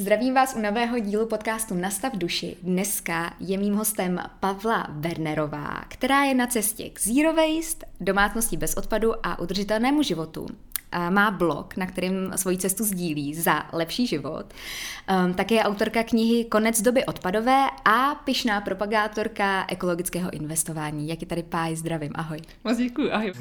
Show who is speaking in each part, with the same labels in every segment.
Speaker 1: Zdravím vás u nového dílu podcastu Nastav duši. Dneska je mým hostem Pavla Wernerová, která je na cestě k Zero Waste, domácností bez odpadu a udržitelnému životu. Má blog, na kterém svoji cestu sdílí za lepší život. Um, také je autorka knihy Konec doby odpadové a pyšná propagátorka ekologického investování. Jak je tady Páj, zdravím, ahoj.
Speaker 2: Moc děkuji, ahoj.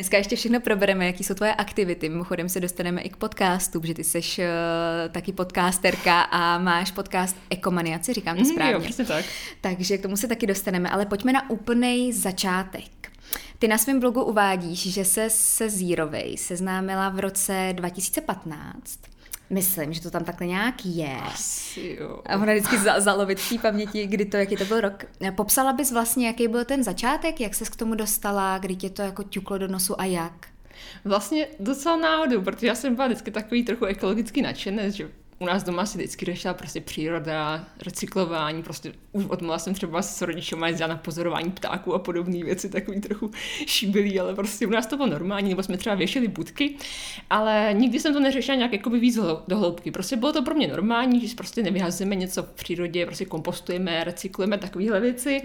Speaker 1: Dneska ještě všechno probereme, jaký jsou tvoje aktivity. Mimochodem se dostaneme i k podcastu, protože ty jsi uh, taky podcasterka a máš podcast Ekomaniaci, říkám to správně.
Speaker 2: Mm, jo, přesně tak.
Speaker 1: Takže k tomu se taky dostaneme, ale pojďme na úplný začátek. Ty na svém blogu uvádíš, že se se Zírovej seznámila v roce 2015 Myslím, že to tam takhle nějak je.
Speaker 2: Asi jo.
Speaker 1: A ona vždycky za, zalovit v té paměti, kdy to, jaký to byl rok. Popsala bys vlastně, jaký byl ten začátek, jak ses k tomu dostala, kdy tě to jako ťuklo do nosu a jak?
Speaker 2: Vlastně docela náhodou, protože já jsem byla vždycky takový trochu ekologicky nadšený, že u nás doma si vždycky řešila prostě příroda, recyklování, prostě už od mala jsem třeba s rodičem jezdila na pozorování ptáků a podobné věci, takový trochu šíbilý, ale prostě u nás to bylo normální, nebo jsme třeba věšili budky, ale nikdy jsem to neřešila nějak jako víc do hloubky. Prostě bylo to pro mě normální, že prostě nevyhazujeme něco v přírodě, prostě kompostujeme, recyklujeme takovéhle věci,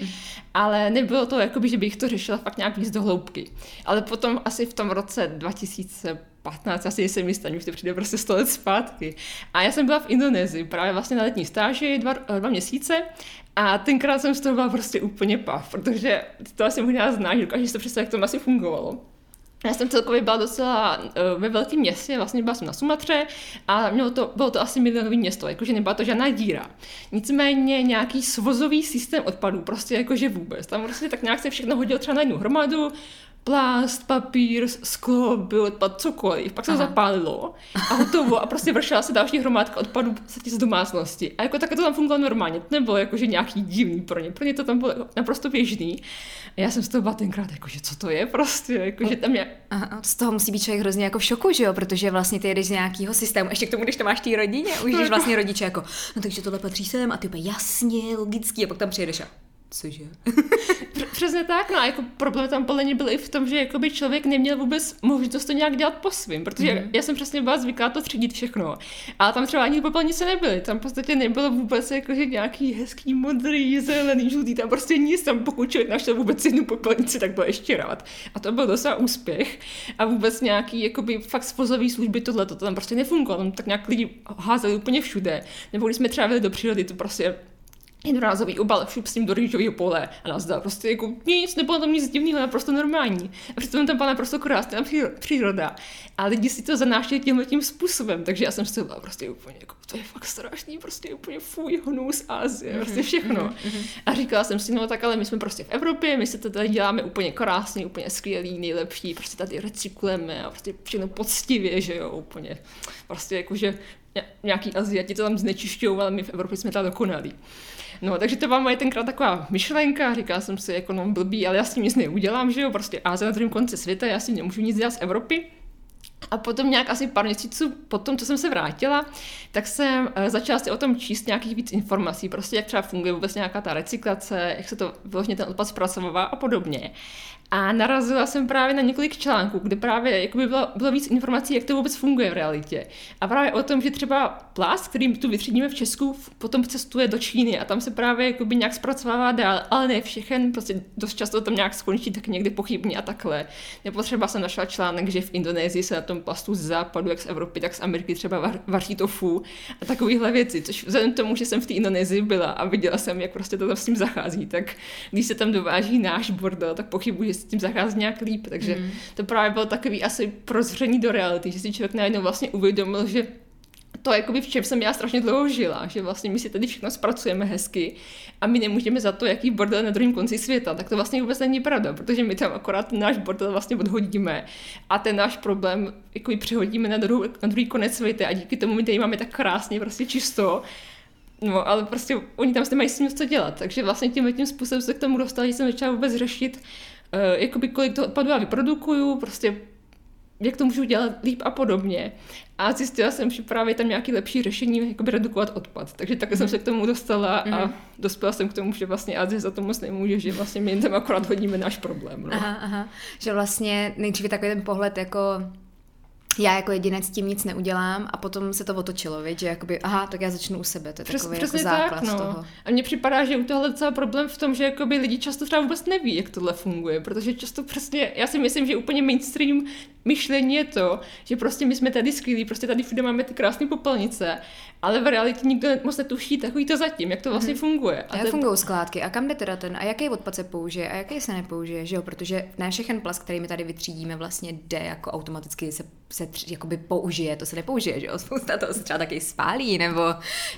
Speaker 2: ale nebylo to, jakoby, že bych to řešila fakt nějak víc do hloubky. Ale potom asi v tom roce 2000 15, asi jsem jistá, už to přijde prostě 100 let zpátky. A já jsem byla v Indonésii právě vlastně na letní stáži dva, dva měsíce a tenkrát jsem z toho byla prostě úplně pav, protože to asi možná znáš, dokážeš to představit, jak to asi fungovalo. Já jsem celkově byla docela uh, ve velkém městě, vlastně byla jsem na Sumatře a mělo to, bylo to asi milionový město, jakože nebyla to žádná díra. Nicméně nějaký svozový systém odpadů, prostě jakože vůbec. Tam prostě tak nějak se všechno hodilo třeba na jednu hromadu, plást, papír, sklo, byl odpad, cokoliv. Pak se to zapálilo a hotovo a prostě vršila se další hromádka odpadů z domácnosti. A jako také to tam fungovalo normálně. To nebylo jakože nějaký divný pro ně. Pro ně to tam bylo naprosto běžný. A já jsem z toho byla tenkrát, jakože co to je prostě, jakože tam je...
Speaker 1: Aha, z toho musí být člověk hrozně jako v šoku, že jo, protože vlastně ty jedeš z nějakého systému. Ještě k tomu, když to máš té rodině, už když vlastně rodiče jako, no takže tohle patří sem a ty jasně, logický, a pak tam přijedeš a Cože?
Speaker 2: Přesně tak, no a jako problém tam podle mě byl i v tom, že jakoby člověk neměl vůbec možnost to nějak dělat po svým, protože mm. já jsem přesně byla zvyklá to třídit všechno. A tam třeba ani popelnice nebyly, tam v podstatě nebylo vůbec jakože nějaký hezký modrý, zelený, žlutý, tam prostě nic, tam pokud člověk našel vůbec jednu popelnici, tak byl ještě rád. A to byl docela úspěch. A vůbec nějaký jakoby fakt spozový služby tohle, to tam prostě nefungovalo, tam tak nějak lidi házeli úplně všude. Nebo když jsme třeba do přírody, to prostě jednorázový obal, šup s ním do rýžového pole a nazdar. Prostě jako nic, nebylo tam nic divného, naprosto normální. A přitom tam byla naprosto krásná příroda. A lidi si to zanášeli tímhle tím způsobem, takže já jsem si byla prostě úplně jako, to je fakt strašný, prostě úplně fuj, hnus, Azie, mhm, prostě všechno. Mhm, mhm. A říkala jsem si, no tak ale my jsme prostě v Evropě, my si to tady děláme úplně krásný, úplně skvělý, nejlepší, prostě tady recyklujeme a prostě všechno poctivě, že jo, úplně. Prostě jakože nějaký Aziati to tam znečišťují, ale my v Evropě jsme tam dokonalí. No, takže to byla moje tenkrát taková myšlenka, říkala jsem si, jako no blbý, ale já s tím nic neudělám, že jo, prostě Áze na druhém konci světa, já si nemůžu nic dělat z Evropy. A potom nějak asi pár měsíců potom, co jsem se vrátila, tak jsem eh, začala si o tom číst nějakých víc informací, prostě jak třeba funguje vůbec nějaká ta recyklace, jak se to vyloženě ten odpad zpracovává a podobně. A narazila jsem právě na několik článků, kde právě jakoby bylo, bylo víc informací, jak to vůbec funguje v realitě. A právě o tom, že třeba plast, který tu vytřídíme v Česku, potom cestuje do Číny a tam se právě jakoby nějak zpracovává dál, ale ne všechen, prostě dost často tam nějak skončí tak někde pochybně a takhle. Nebo třeba jsem našla článek, že v Indonésii se na tom plastu z západu, jak z Evropy, tak z Ameriky třeba vaří tofu a takovéhle věci, což vzhledem k tomu, že jsem v té Indonésii byla a viděla jsem, jak prostě to tam s tím zachází, tak když se tam dováží náš bordel, tak pochybuji, s tím zachází nějak líp. Takže mm. to právě bylo takový asi prozření do reality, že si člověk najednou vlastně uvědomil, že to jakoby v čem jsem já strašně dlouho žila, že vlastně my si tady všechno zpracujeme hezky a my nemůžeme za to, jaký bordel na druhém konci světa, tak to vlastně vůbec není pravda, protože my tam akorát náš bordel vlastně odhodíme a ten náš problém jako přehodíme na, druhý, na druhý konec světa a díky tomu my tady máme tak krásně prostě čisto No, ale prostě oni tam s tím mají s tím co dělat, takže vlastně tím tím způsobem se k tomu dostali, že jsem začala vůbec řešit, jakoby kolik toho odpadu já vyprodukuju, prostě jak to můžu dělat líp a podobně. A zjistila jsem, že právě tam nějaký lepší řešení, jako by redukovat odpad. Takže takhle mm. jsem mhm. se k tomu dostala a mhm. dospěla jsem k tomu, že vlastně Azie za to moc nemůže, že vlastně my tam akorát hodíme náš problém. No.
Speaker 1: Aha, aha. Že vlastně nejdříve takový ten pohled jako já jako jedinec tím nic neudělám a potom se to otočilo, víc, že jakoby, aha, tak já začnu u sebe, to je Přes, takový jako základ tak, no. toho.
Speaker 2: A mně připadá, že u tohle docela problém v tom, že jakoby lidi často třeba vůbec neví, jak tohle funguje, protože často přesně, já si myslím, že úplně mainstream myšlení je to, že prostě my jsme tady skvělí, prostě tady všude máme ty krásné popelnice, ale v realitě nikdo moc netuší takový to zatím, jak to vlastně mm-hmm. funguje.
Speaker 1: A jak ten... fungují skládky a kam jde teda ten, a jaký odpad se použije a jaký se nepoužije, že jo, protože ne všechen plast, který my tady vytřídíme, vlastně jde jako automaticky se, se jakoby použije, to se nepoužije, že jo, spousta toho se třeba taky spálí, nebo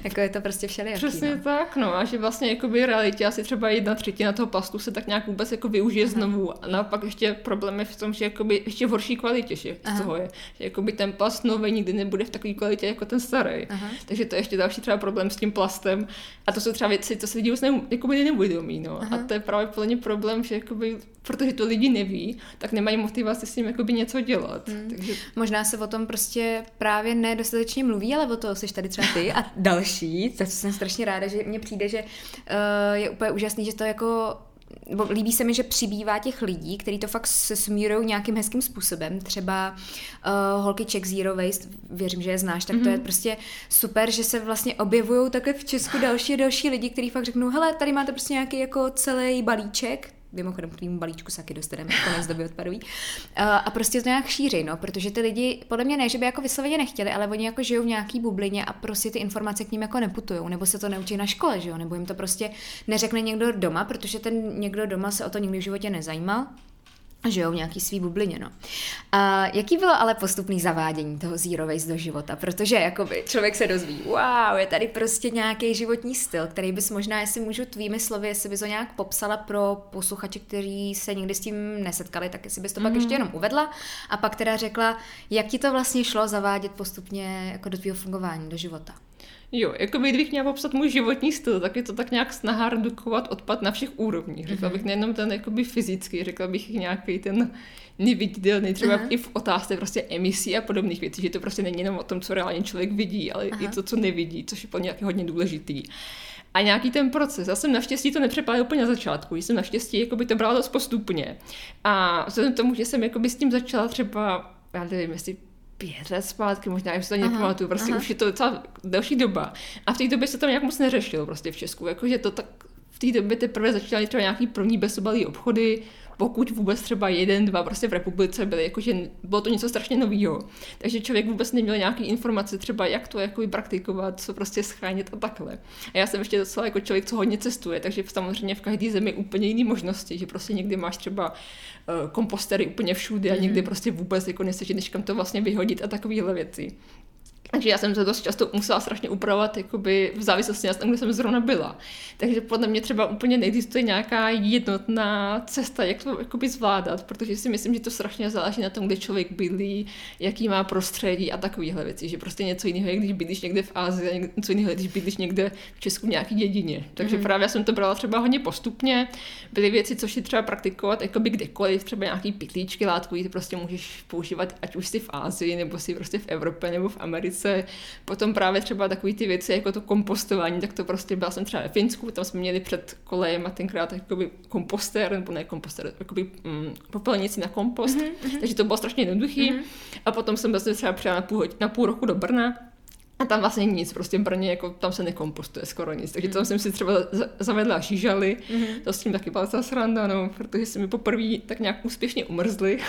Speaker 1: jako je to prostě všelijaký.
Speaker 2: Přesně
Speaker 1: no.
Speaker 2: tak, no a že vlastně jakoby realitě asi třeba jedna třetina toho plastu se tak nějak vůbec jako využije Aha. znovu a naopak ještě problém je v tom, že jakoby ještě v horší kvalitě že z toho je, že jakoby ten plast nový nikdy nebude v takové kvalitě jako ten starý. Aha. Takže to je ještě další třeba problém s tím plastem. A to jsou třeba věci, co se lidi ne, jakoby neuvědomí. No. A to je právě plně problém, že jakoby, protože to lidi neví, tak nemají motivaci s tím jakoby něco dělat. Hmm. Takže...
Speaker 1: Možná se o tom prostě právě nedostatečně mluví, ale o to jsi tady třeba ty a další. To jsem strašně ráda, že mně přijde, že uh, je úplně úžasný, že to jako líbí se mi, že přibývá těch lidí, kteří to fakt se smírují nějakým hezkým způsobem. Třeba uh, holky Check Zero Waste, věřím, že je znáš, tak mm-hmm. to je mhm. prostě super, že se vlastně objevují také v Česku další a další lidi, kteří fakt řeknou, hele, tady máte prostě nějaký jako celý balíček, mimochodem k tým balíčku se taky dostaneme, konec doby odpadový. A prostě to nějak šíří, no, protože ty lidi, podle mě ne, že by jako vysloveně nechtěli, ale oni jako žijou v nějaký bublině a prostě ty informace k ním jako neputují, nebo se to neučí na škole, že jo, nebo jim to prostě neřekne někdo doma, protože ten někdo doma se o to nikdy v životě nezajímal že jo, v nějaký svý bublině, no. A jaký bylo ale postupný zavádění toho zero waste do života? Protože jakoby člověk se dozví, wow, je tady prostě nějaký životní styl, který bys možná, jestli můžu tvými slovy, jestli bys ho nějak popsala pro posluchače, kteří se nikdy s tím nesetkali, tak jestli bys to mm. pak ještě jenom uvedla a pak teda řekla, jak ti to vlastně šlo zavádět postupně jako do tvého fungování, do života.
Speaker 2: Jo, jako by kdybych měla popsat můj životní styl, tak je to tak nějak snaha redukovat odpad na všech úrovních. Řekla bych mhm. nejenom ten jakoby fyzický, řekla bych nějaký ten neviditelný, třeba uh-huh. i v otázce prostě emisí a podobných věcí, že to prostě není jenom o tom, co reálně člověk vidí, ale uh-huh. i to, co nevidí, což je plně hodně důležitý. A nějaký ten proces. Já jsem naštěstí to nepřepálila úplně na začátku, jsem naštěstí jako by to brala dost postupně. A vzhledem tomu, že jsem jako by s tím začala třeba, já nevím, jestli pět let zpátky, možná už si to nepamatuju, prostě aha. už je to docela delší doba. A v té době se to nějak moc neřešilo prostě v Česku, jakože to tak v té době teprve začínaly třeba nějaký první bezobalý obchody, pokud vůbec třeba jeden, dva prostě v republice byly, jakože bylo to něco strašně nového. Takže člověk vůbec neměl nějaké informace třeba, jak to jako praktikovat, co prostě schránit a takhle. A já jsem ještě docela jako člověk, co hodně cestuje, takže samozřejmě v každé zemi úplně jiné možnosti, že prostě někdy máš třeba uh, kompostery úplně všude a někdy mhm. prostě vůbec jako nestačí, kam to vlastně vyhodit a takovéhle věci. Takže já jsem to dost často musela strašně upravovat jakoby v závislosti na tom, kde jsem zrovna byla. Takže podle mě třeba úplně neexistuje nějaká jednotná cesta, jak to jakoby zvládat, protože si myslím, že to strašně záleží na tom, kde člověk bydlí, jaký má prostředí a takovéhle věci. Že prostě něco jiného je, když bydlíš někde v Ázii, a něco jiného je, když bydlíš někde v Česku v nějaký dědině. Takže mm-hmm. právě já jsem to brala třeba hodně postupně. Byly věci, co si třeba praktikovat jakoby kdekoliv, třeba nějaký pitlíčky látkový, ty prostě můžeš používat, ať už si v Ázii, nebo si prostě v Evropě, nebo v Americe se potom právě třeba takový ty věci jako to kompostování, tak to prostě byla jsem třeba ve Finsku, tam jsme měli před kolejem a tenkrát jakoby komposter, nebo ne komposter, jakoby mm, popelnici na kompost, mm-hmm. takže to bylo strašně jednoduchý. Mm-hmm. A potom jsem vlastně třeba přijela na půl, na půl roku do Brna a tam vlastně nic, prostě Brně jako tam se nekompostuje skoro nic, takže tam jsem si třeba zavedla žížaly, mm-hmm. to s tím taky byla sranda, no, protože se mi poprvé tak nějak úspěšně umrzly,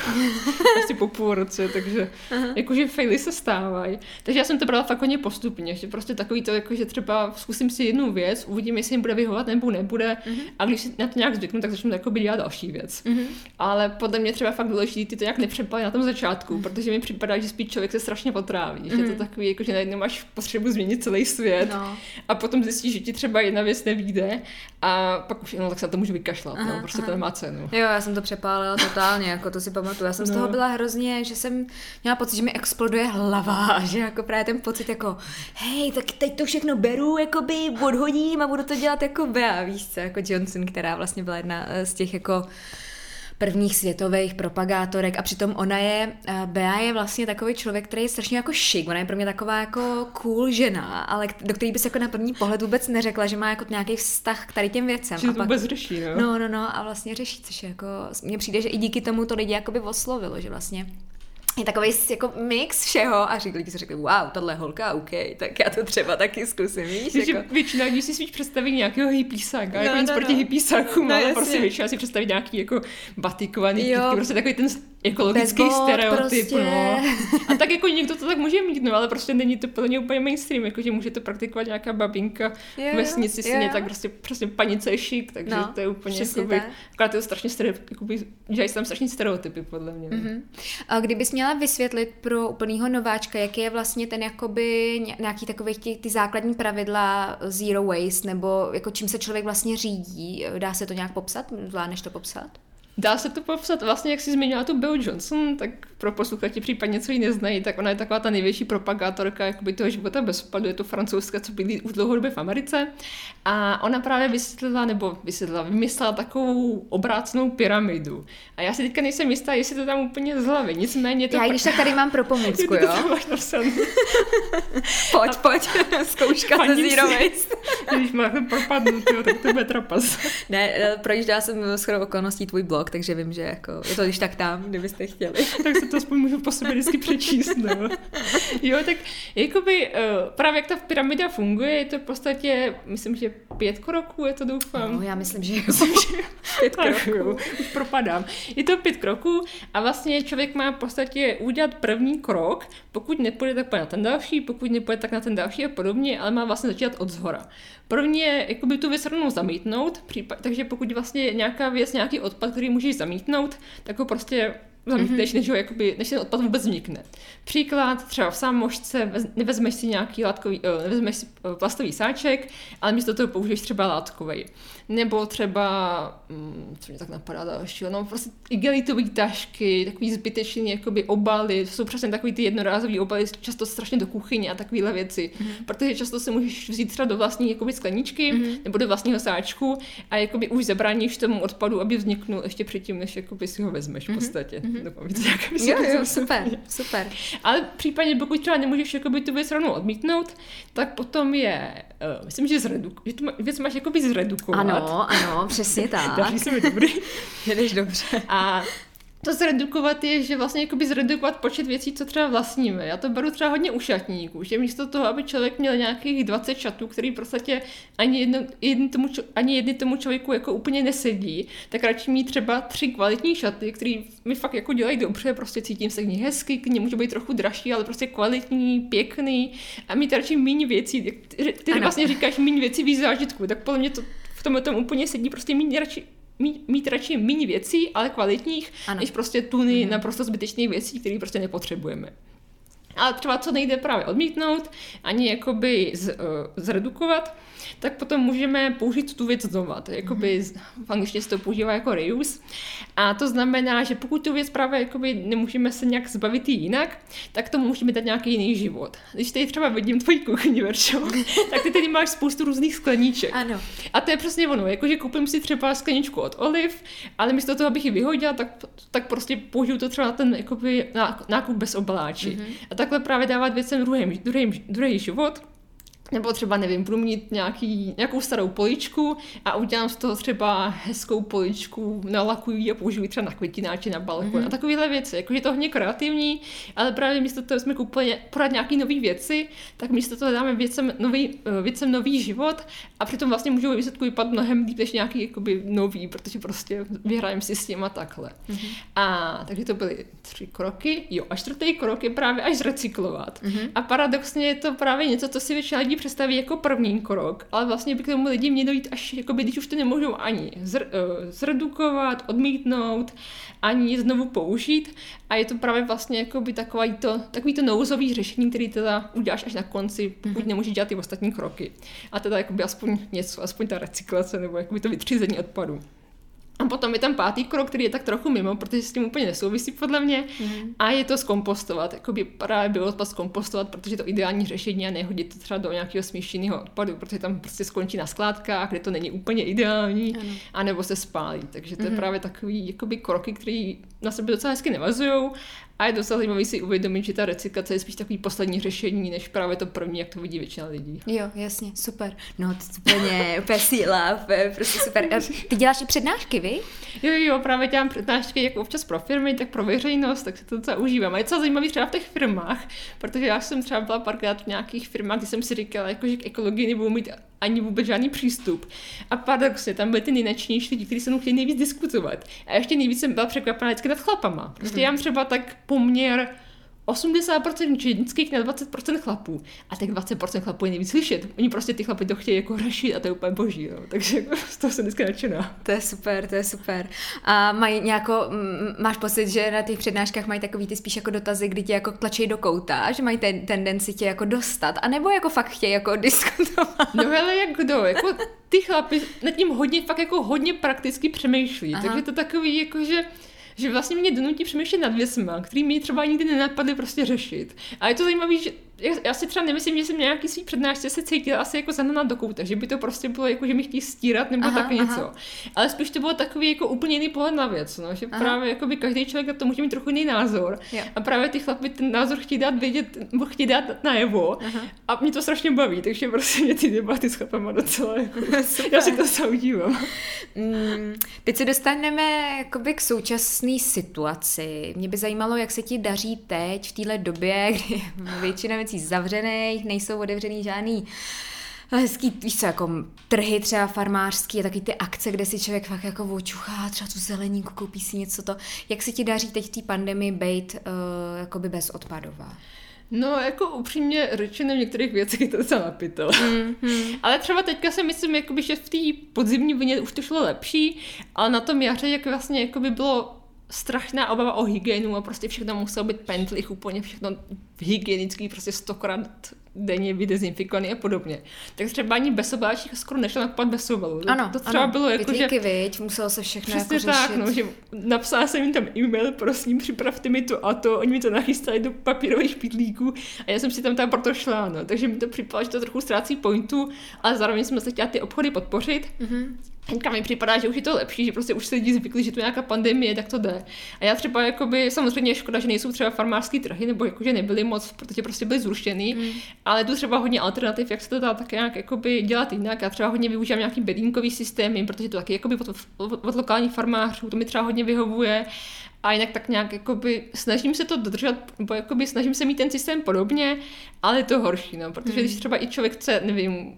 Speaker 2: asi po půl roce, takže uh-huh. jakože faily se stávají. Takže já jsem to brala fakt hodně postupně, že prostě takový to, jako, že třeba zkusím si jednu věc, uvidím, jestli jim bude vyhovovat nebo nebude mm-hmm. a když si na to nějak zvyknu, tak začnu jako dělat další věc. Mm-hmm. Ale podle mě třeba fakt důležité ty to nějak nepřepalit na tom začátku, mm-hmm. protože mi připadá, že spíš člověk se strašně potráví, mm-hmm. že to takový, jako, že najednou máš potřebu změnit celý svět no. a potom zjistíš, že ti třeba jedna věc nevíde a pak už no, tak se na to můžu vykašlat, no, aha, no, prostě aha. to nemá cenu.
Speaker 1: Jo, já jsem to přepálila totálně, jako to si pamatuju. Já jsem no. z toho byla hrozně, že jsem měla pocit, že mi exploduje hlava, že jako právě ten pocit jako, hej, tak teď to všechno beru, jakoby odhodím a budu to dělat jako Bea, víš co, jako Johnson, která vlastně byla jedna z těch jako prvních světových propagátorek a přitom ona je, uh, Bea je vlastně takový člověk, který je strašně jako šik, ona je pro mě taková jako cool žena, ale do který bys jako na první pohled vůbec neřekla, že má jako nějaký vztah k tady těm věcem.
Speaker 2: Že
Speaker 1: to
Speaker 2: pak... vůbec řeší, no?
Speaker 1: No, no, no a vlastně řeší, což je jako, mně přijde, že i díky tomu to lidi jakoby oslovilo, že vlastně je takový jako mix všeho a říkali, lidi si řekli, wow, tahle holka, OK, tak já to třeba taky zkusím, víš?
Speaker 2: Víš, jako... většina lidí si spíš představí nějakého hippísáka, no, jako no, nic no, proti no. hippísákům, no, ale prostě většina si představí nějaký jako batikovaný, jo. prostě takový ten ekologický Bezbod, stereotyp, prostě. no. A tak jako někdo to tak může mít, no, ale prostě není to plně úplně mainstream, jako že může to praktikovat nějaká babinka v vesnici, si tak prostě, prostě panice je šik, takže no, to je úplně jakoby, tak. to strašně stereotypy, jakoby, dělají tam strašně stereotypy, podle mě. Mm-hmm.
Speaker 1: A kdybys měla vysvětlit pro úplného nováčka, jaký je vlastně ten jakoby nějaký takový ty, ty základní pravidla zero waste, nebo jako čím se člověk vlastně řídí, dá se to nějak popsat? Zvládneš to popsat?
Speaker 2: Dá se to popsat vlastně, jak jsi zmínila tu Bill Johnson, tak pro posluchači případně, co ji neznají, tak ona je taková ta největší propagátorka jakoby toho života bez vpadu, je to francouzska, co bydlí už dlouhodobě v Americe. A ona právě vysvětlila, nebo vysvětlila, vymyslela takovou obrácenou pyramidu. A já si teďka nejsem jistá, jestli to tam úplně z hlavy, nicméně to...
Speaker 1: Já když tak tady mám pro pomůcku, jo? pojď, pojď, zkouška ze Zero Waste.
Speaker 2: Když má to propadnout, tak to bude trapas.
Speaker 1: ne, eh, projížděla jsem s okolností tvůj blog, blog, takže vím, že jako je to když tak tam, kdybyste chtěli.
Speaker 2: tak se to aspoň můžu po sobě vždycky přečíst, no. Jo, tak jakoby uh, právě jak ta pyramida funguje, je to v podstatě, myslím, že pět kroků, je to doufám.
Speaker 1: No, já myslím, že, myslím, že pět kroků. Jo,
Speaker 2: už propadám. Je to pět kroků a vlastně člověk má v podstatě udělat první krok, pokud nepůjde, tak na ten další, pokud nepůjde, tak na ten další a podobně, ale má vlastně začít od zhora. První je jakoby tu věc rovnou zamítnout, případ, takže pokud vlastně nějaká věc, nějaký odpad, který můžeš zamítnout, tak ho prostě mm-hmm. než, ho jakoby, než ten odpad vůbec vznikne. Příklad, třeba v sámošce nevezmeš si nějaký látkový, uh, nevezmeš si uh, plastový sáček, ale místo toho použiješ třeba látkový. Nebo třeba, um, co mě tak napadá dalšího, no prostě igelitové tašky, takový zbytečný jakoby obaly, to jsou přesně takový ty jednorázový obaly, často strašně do kuchyně a takovéhle věci. Mm-hmm. Protože často se můžeš vzít třeba do vlastní jakoby skleničky mm-hmm. nebo do vlastního sáčku a jakoby už zabráníš tomu odpadu, aby vzniknul ještě předtím, než jakoby si ho vezmeš v mhm. podstatě. Mm-hmm. To
Speaker 1: nějak jo, jo, super, super.
Speaker 2: Ale případně, pokud třeba nemůžeš jakoby tu věc rovnou odmítnout, tak potom je, uh, myslím, že, zredu- že tu věc máš jakoby zredukovat.
Speaker 1: Ano, ano, přesně tak.
Speaker 2: Se mi dobrý.
Speaker 1: Jedeš dobře.
Speaker 2: A to zredukovat je, že vlastně jakoby zredukovat počet věcí, co třeba vlastníme. Já to beru třeba hodně u šatníků, že místo toho, aby člověk měl nějakých 20 šatů, který prostě ani, jedno, jedný tomu, ani jedný tomu člověku jako úplně nesedí, tak radši mít třeba tři kvalitní šaty, které mi fakt jako dělají dobře, prostě cítím se k ní hezky, k ní může být trochu dražší, ale prostě kvalitní, pěkný a mít radši méně věcí. Ty, ty vlastně říkáš méně věcí víc zážitku, tak podle mě to v tomhle tom úplně sedí, prostě mít radši mít, mít radši méně věcí, ale kvalitních, ano. než prostě tuny mm-hmm. naprosto zbytečných věcí, které prostě nepotřebujeme. Ale třeba co nejde právě odmítnout, ani jakoby z, uh, zredukovat, tak potom můžeme použít tu věc znova. Jakoby, mm-hmm. v angličtině se to používá jako reuse. A to znamená, že pokud tu věc právě jakoby nemůžeme se nějak zbavit jinak, tak to můžeme dát nějaký jiný život. Když tady třeba vidím tvoji kuchyni, Verčo, tak ty tady máš spoustu různých skleníček.
Speaker 1: Ano.
Speaker 2: A to je přesně ono, jakože koupím si třeba skleničku od Oliv, ale místo toho, abych ji vyhodila, tak, tak prostě použiju to třeba na ten jakoby, nákup bez obaláči. Mm-hmm. A takhle právě dávat věcem druhý, druhý, druhý život nebo třeba, nevím, budu mít nějaký, nějakou starou poličku a udělám z toho třeba hezkou poličku, nalakuju a použiju třeba na květináči, na balkon mm-hmm. a takovéhle věci. Jakože to hodně kreativní, ale právě místo toho jsme koupili pořád nějaký nové věci, tak místo toho dáme věcem nový, eh, věcem nový život a přitom vlastně můžou výsledku vypadat mnohem líp než nějaký jakoby nový, protože prostě vyhrajeme si s a takhle. Mm-hmm. A takže to byly tři kroky. Jo, a čtvrtý krok je právě až zrecyklovat. Mm-hmm. A paradoxně je to právě něco, co si většina lidí představí jako první krok, ale vlastně by k tomu lidi měli dojít až, jakoby, když už to nemůžou ani zr, uh, zredukovat, odmítnout, ani znovu použít. A je to právě vlastně jakoby takový to, takový to nouzový řešení, který teda uděláš až na konci, pokud mm-hmm. nemůžeš dělat ty ostatní kroky. A teda jakoby aspoň něco, aspoň ta recyklace nebo jakoby to vytřízení odpadu. A potom je tam pátý krok, který je tak trochu mimo, protože s tím úplně nesouvisí podle mě. Mm. A je to zkompostovat. Jakoby právě bioodpad zkompostovat, protože to ideální řešení a nehodit to třeba do nějakého smíšeného odpadu, protože tam prostě skončí na skládkách, kde to není úplně ideální, ano. anebo se spálí. Takže to mm. je mhm. právě takový jakoby kroky, které na sebe docela hezky navazují a je docela zajímavý si uvědomit, že ta recyklace je spíš takový poslední řešení, než právě to první, jak to vidí většina lidí.
Speaker 1: Jo, jasně, super. No, to je úplně, úplně síla, prostě super. Ty děláš i přednášky, vy?
Speaker 2: Jo, jo, právě dělám přednášky jak občas pro firmy, tak pro veřejnost, tak se to docela užívám. A je docela zajímavý třeba v těch firmách, protože já jsem třeba byla párkrát v nějakých firmách, kdy jsem si říkala, jako, že k ekologii nebudou mít ani vůbec žádný přístup. A paradoxně, tam byly ty nejnačnější lidi, kteří se mnou chtěli nejvíc diskutovat. A ještě nejvíc jsem byla překvapená vždycky nad chlapama. Prostě mm-hmm. já mám třeba tak poměr 80% ženských na 20% chlapů. A těch 20% chlapů je nejvíc slyšet. Oni prostě ty chlapy to chtějí jako řešit a to je úplně boží. No. Takže jako z toho jsem dneska nadšená.
Speaker 1: To je super, to je super. A mají nějako, máš pocit, že na těch přednáškách mají takový ty spíš jako dotazy, kdy tě jako tlačí do kouta, že mají ten, tendenci tě jako dostat, anebo jako fakt chtějí jako diskutovat?
Speaker 2: No ale jak kdo, jako ty chlapy nad tím hodně, fakt jako hodně prakticky přemýšlí. Aha. Takže to takový jako, že že vlastně mě donutí přemýšlet nad věcma, který mi třeba nikdy nenapadly prostě řešit. A je to zajímavé, že já si třeba nemyslím, že jsem nějaký svý přednášce se cítila asi jako zahnaná do kouta, že by to prostě bylo jako, že mi chtějí stírat nebo aha, tak něco. Aha. Ale spíš to bylo takový jako úplně jiný pohled na věc, no, že aha. právě jako by každý člověk na to může mít trochu jiný názor. Jo. A právě ty chlapy ten názor chtějí dát vědět, nebo chtějí dát najevo. Aha. A mě to strašně baví, takže prostě mě ty debaty s chlapama docela jako, já si to zaudívám.
Speaker 1: Mm, teď se dostaneme jakoby k současné situaci. Mě by zajímalo, jak se ti daří teď v téhle době, kdy většina věcí zavřených, nejsou otevřený žádný hezký, víš co, jako trhy třeba farmářský a taky ty akce, kde si člověk fakt jako očuchá třeba tu zeleníku, koupí si něco to. Jak se ti daří teď v té pandemii být uh, jakoby bezodpadová?
Speaker 2: No, jako upřímně řečeno v některých věcech je to docela napitel. Mm-hmm. ale třeba teďka si myslím, jakoby, že v té podzimní vlně už to šlo lepší, ale na tom jaře, jak vlastně jakoby bylo strašná obava o hygienu a prostě všechno muselo být pentlich, úplně všechno hygienický, prostě stokrát denně vydezinfikovaný a podobně. Tak třeba ani bez obáčích skoro nešlo nakupovat bez obalu.
Speaker 1: Ano,
Speaker 2: to třeba
Speaker 1: ano,
Speaker 2: bylo jako, že...
Speaker 1: viď, muselo se všechno
Speaker 2: Přesně
Speaker 1: jako
Speaker 2: tak, no, že napsala jsem jim tam e-mail, prosím, připravte mi to a to, oni mi to nachystali do papírových pitlíků a já jsem si tam tam proto šla, no. Takže mi to připadalo, že to trochu ztrácí pointu, ale zároveň jsme se chtěli ty obchody podpořit. Mm-hmm. Teďka mi připadá, že už je to lepší, že prostě už se lidi zvykli, že tu nějaká pandemie, tak to jde. A já třeba jakoby, samozřejmě je škoda, že nejsou třeba farmářské trhy, nebo jakože nebyly moc, protože prostě byly zrušený, mm. ale tu třeba hodně alternativ, jak se to dá tak nějak jakoby dělat jinak. Já třeba hodně využívám nějaký bedínkový systémy, protože to taky jakoby od, od, od lokálních farmářů, to mi třeba hodně vyhovuje. A jinak tak nějak jakoby snažím se to dodržet, nebo jakoby snažím se mít ten systém podobně, ale je to horší, no, protože mm. když třeba i člověk chce, nevím,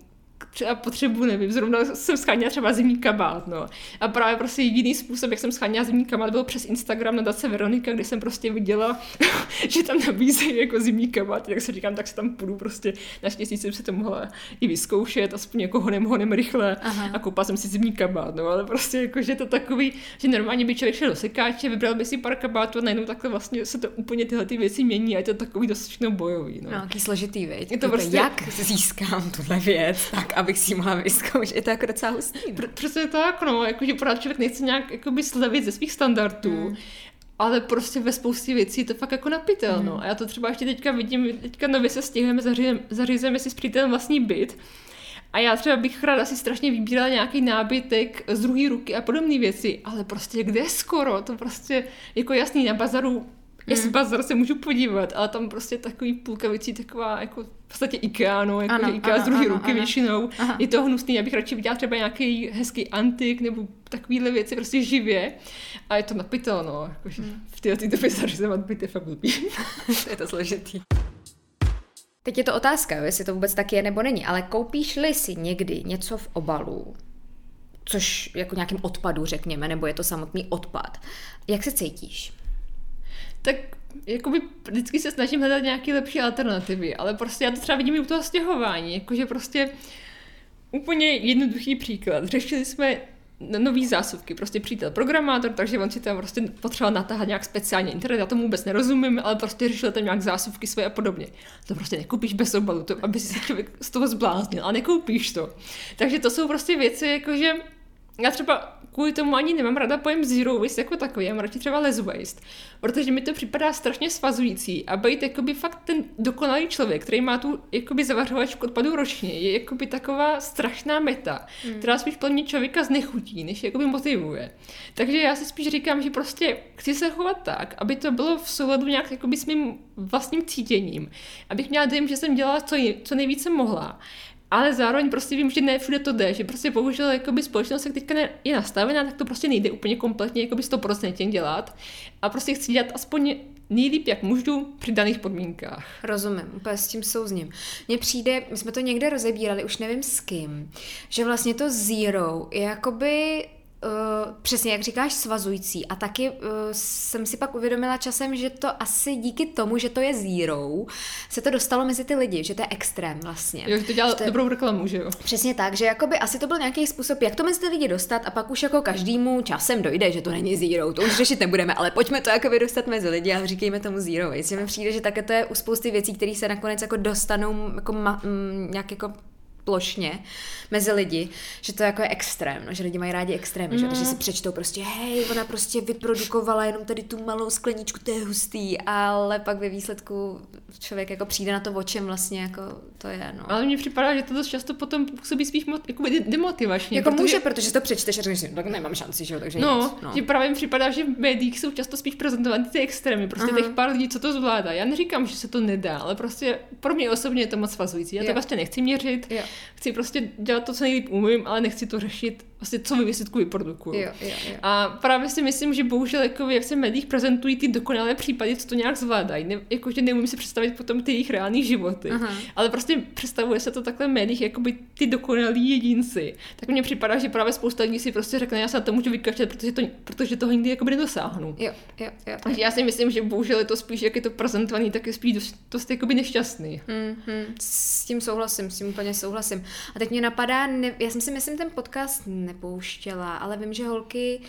Speaker 2: třeba potřebu, nevím, zrovna jsem scháněla třeba zimní kabát, no. A právě prostě jediný způsob, jak jsem scháněla zimní kabát, byl přes Instagram na Dace Veronika, kde jsem prostě viděla, že tam nabízejí jako zimní kabát, tak se říkám, tak se tam půjdu prostě, naštěstí jsem se to mohla i vyzkoušet, aspoň jako honem, honem rychle Aha. a koupila jsem si zimní kabát, no, ale prostě jako, že to takový, že normálně by člověk šel do sekáče, vybral by si pár kabátů a najednou takhle vlastně se to úplně tyhle ty věci mění a je to takový dost všechno bojový, no.
Speaker 1: no složitý, veď. Je to prostě... Jak získám tuhle věc, tak abych si ji mohla vyzkoušet. Je to jako docela hustý.
Speaker 2: No? Pr- přesně tak, no, jakože pořád člověk nechce nějak jakoby slevit ze svých standardů. Hmm ale prostě ve spoustě věcí je to fakt jako napitel, no. A já to třeba ještě teďka vidím, teďka nově se stihujeme, zařízeme, si s přítelem vlastní byt. A já třeba bych ráda si strašně vybírala nějaký nábytek z druhé ruky a podobné věci, ale prostě kde skoro, to prostě jako jasný na bazaru Jestli mm. bazar se můžu podívat, ale tam prostě takový půlka věcí taková jako v podstatě IKEA, no, jako ano, IKEA ano, z druhé ruky ano. většinou. Aha. Je to hnusný, já bych radši viděla třeba nějaký hezký antik nebo takovýhle věci prostě živě. A je to napitel, no, jakože mm. v této době zařizovat byt je fakt blbý.
Speaker 1: to je to složitý. Teď je to otázka, jestli to vůbec tak je nebo není, ale koupíš-li si někdy něco v obalu, což jako nějakým odpadu řekněme, nebo je to samotný odpad, jak se cítíš?
Speaker 2: Tak jakoby vždycky se snažím hledat nějaké lepší alternativy, ale prostě já to třeba vidím i u toho stěhování, jakože prostě úplně jednoduchý příklad. Řešili jsme nový zásuvky, prostě přítel programátor, takže on si tam prostě potřeboval natáhat nějak speciálně internet, já tomu vůbec nerozumím, ale prostě řešil tam nějak zásuvky svoje a podobně. To prostě nekoupíš bez obalu, to, aby si člověk z toho zbláznil, a nekoupíš to. Takže to jsou prostě věci, jakože já třeba kvůli tomu ani nemám ráda pojem zero waste jako takový, já mám radši třeba less waste, protože mi to připadá strašně svazující a být jakoby fakt ten dokonalý člověk, který má tu jakoby zavařovačku odpadu ročně, je jakoby taková strašná meta, hmm. která spíš plně člověka znechutí, než jakoby motivuje. Takže já si spíš říkám, že prostě chci se chovat tak, aby to bylo v souladu nějak jakoby s mým vlastním cítěním, abych měla dojem, že jsem dělala co, co nejvíce mohla ale zároveň prostě vím, že ne všude to jde, že prostě bohužel jakoby společnost, jak teďka je nastavená, tak to prostě nejde úplně kompletně jakoby 100% dělat a prostě chci dělat aspoň nejlíp, jak můžu při daných podmínkách.
Speaker 1: Rozumím, úplně s tím souzním. Mně přijde, my jsme to někde rozebírali, už nevím s kým, že vlastně to zero je jakoby Uh, přesně jak říkáš, svazující. A taky uh, jsem si pak uvědomila časem, že to asi díky tomu, že to je zero, se to dostalo mezi ty lidi, že to je extrém vlastně.
Speaker 2: Jo, že to dělá
Speaker 1: to
Speaker 2: je... dobrou reklamu, že jo?
Speaker 1: Přesně tak, že jakoby asi to byl nějaký způsob, jak to mezi ty lidi dostat a pak už jako každému časem dojde, že to není zero, to už řešit nebudeme, ale pojďme to jakoby dostat mezi lidi a říkejme tomu zero. Jestli mi přijde, že také to je u spousty věcí, které se nakonec jako dostanou jako ma, m, nějak jako plošně mezi lidi, že to jako je extrém, no, že lidi mají rádi extrémy, mm. že, že si přečtou prostě, hej, ona prostě vyprodukovala jenom tady tu malou skleničku, to je hustý, ale pak ve výsledku člověk jako přijde na to, o čem vlastně jako to je, no.
Speaker 2: Ale mně připadá, že to dost často potom působí spíš jako demotivačně.
Speaker 1: Jako protože... může, protože to přečteš a řekneš, tak nemám šanci, že jo, takže
Speaker 2: no,
Speaker 1: nic, no.
Speaker 2: že právě mi připadá, že v médiích jsou často spíš prezentovány ty extrémy, prostě uh-huh. těch pár lidí, co to zvládá. Já neříkám, že se to nedá, ale prostě pro mě osobně je to moc svazující. Já to vlastně nechci měřit, jo. Chci prostě dělat to, co nejlíp umím, ale nechci to řešit vlastně co ve výsledku vyprodukuju.
Speaker 1: Jo, jo, jo.
Speaker 2: A právě si myslím, že bohužel jako jak se v médiích prezentují ty dokonalé případy, co to nějak zvládají. Ne, jakože neumím si představit potom ty jejich reální životy. Aha. Ale prostě představuje se to takhle v médiích, jako by ty dokonalí jedinci. Tak mně připadá, že právě spousta lidí si prostě řekne, já se na to můžu vykašlat, protože, to, protože toho nikdy jako nedosáhnu.
Speaker 1: Jo, jo, jo.
Speaker 2: Takže já si myslím, že bohužel je to spíš, jak je to prezentovaný, tak je spíš dost, dost jakoby nešťastný.
Speaker 1: Hmm, hmm. S tím souhlasím, s tím úplně souhlasím. A teď mě napadá, ne, já jsem si myslím, ten podcast nepouštěla, ale vím, že holky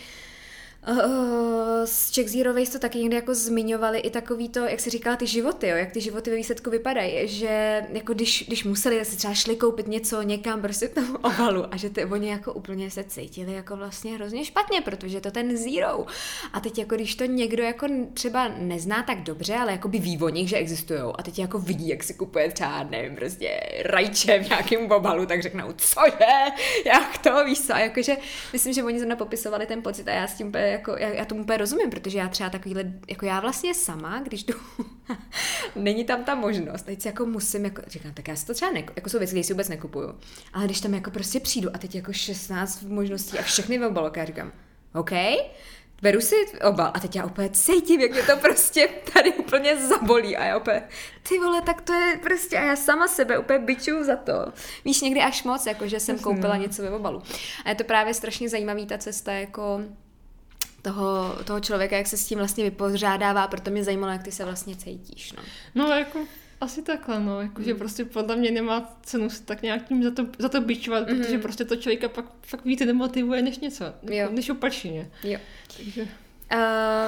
Speaker 1: Uh, z Czech Zero Waste to taky někdy jako zmiňovali i takový to, jak se říká, ty životy, jo, jak ty životy ve výsledku vypadají, že jako když, když museli si třeba šli koupit něco někam prostě k tomu ovalu a že ty oni jako úplně se cítili jako vlastně hrozně špatně, protože to ten Zero. A teď jako když to někdo jako třeba nezná tak dobře, ale jako by ví o nich, že existují a teď jako vidí, jak si kupuje třeba, nevím, prostě rajče v nějakém obalu, tak řeknou, cože, jak to, víš co, a jakože myslím, že oni zrovna popisovali ten pocit a já s tím jako, já, já tomu úplně rozumím, protože já třeba takovýhle, jako já vlastně sama, když jdu, není tam ta možnost, teď si jako musím, jako, říkám, tak já si to třeba, ne, jako jsou věci, které si vůbec nekupuju, ale když tam jako prostě přijdu a teď jako 16 možností a všechny ve obalok, já říkám, OK, beru si obal. A teď já úplně cítím, jak mě to prostě tady úplně zabolí. A já úplně, ty vole, tak to je prostě a já sama sebe úplně byčuju za to. Víš, někdy až moc, jako že jsem koupila něco ve obalu. A je to právě strašně zajímavý ta cesta, jako toho, toho člověka, jak se s tím vlastně vypořádává, proto mě zajímalo, jak ty se vlastně cítíš. No,
Speaker 2: no jako asi takhle, no, jakože mm. prostě podle mě nemá cenu se tak nějakým za to, za to bičovat, mm-hmm. protože prostě to člověka pak fakt více demotivuje než něco, jo. než opačně.
Speaker 1: Jo. Takže...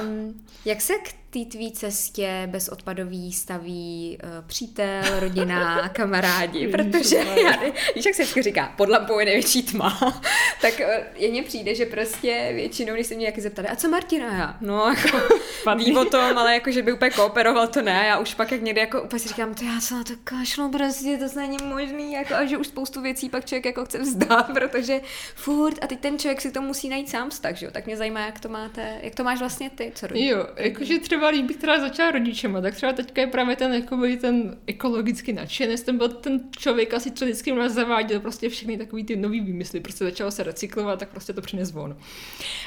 Speaker 1: Um, jak se k té tvý cestě bezodpadový staví uh, přítel, rodina, kamarádi, protože já, víš, jak se vždycky říká, pod lampou je největší tma, tak uh, je mně přijde, že prostě většinou, když se mě nějaký zeptali, a co Martina? Já? No, jako, ví o tom, ale jako, že by úplně kooperoval, to ne, já už pak jak někdy jako úplně si říkám, to já se na to kašlu, prostě to není možný, jako, a že už spoustu věcí pak člověk jako chce vzdát, protože furt, a teď ten člověk si to musí najít sám tak, že jo, tak mě zajímá, jak to máte, jak to máš vlastně ty, co
Speaker 2: rodí? Jo, jakože třeba třeba líp bych teda začala rodičema, tak třeba teďka je právě ten, jakoby, ten ekologicky nadšenec, ten byl ten člověk asi, co vždycky nás zaváděl prostě všechny takový ty nový výmysly, prostě začalo se recyklovat, tak prostě to přines von.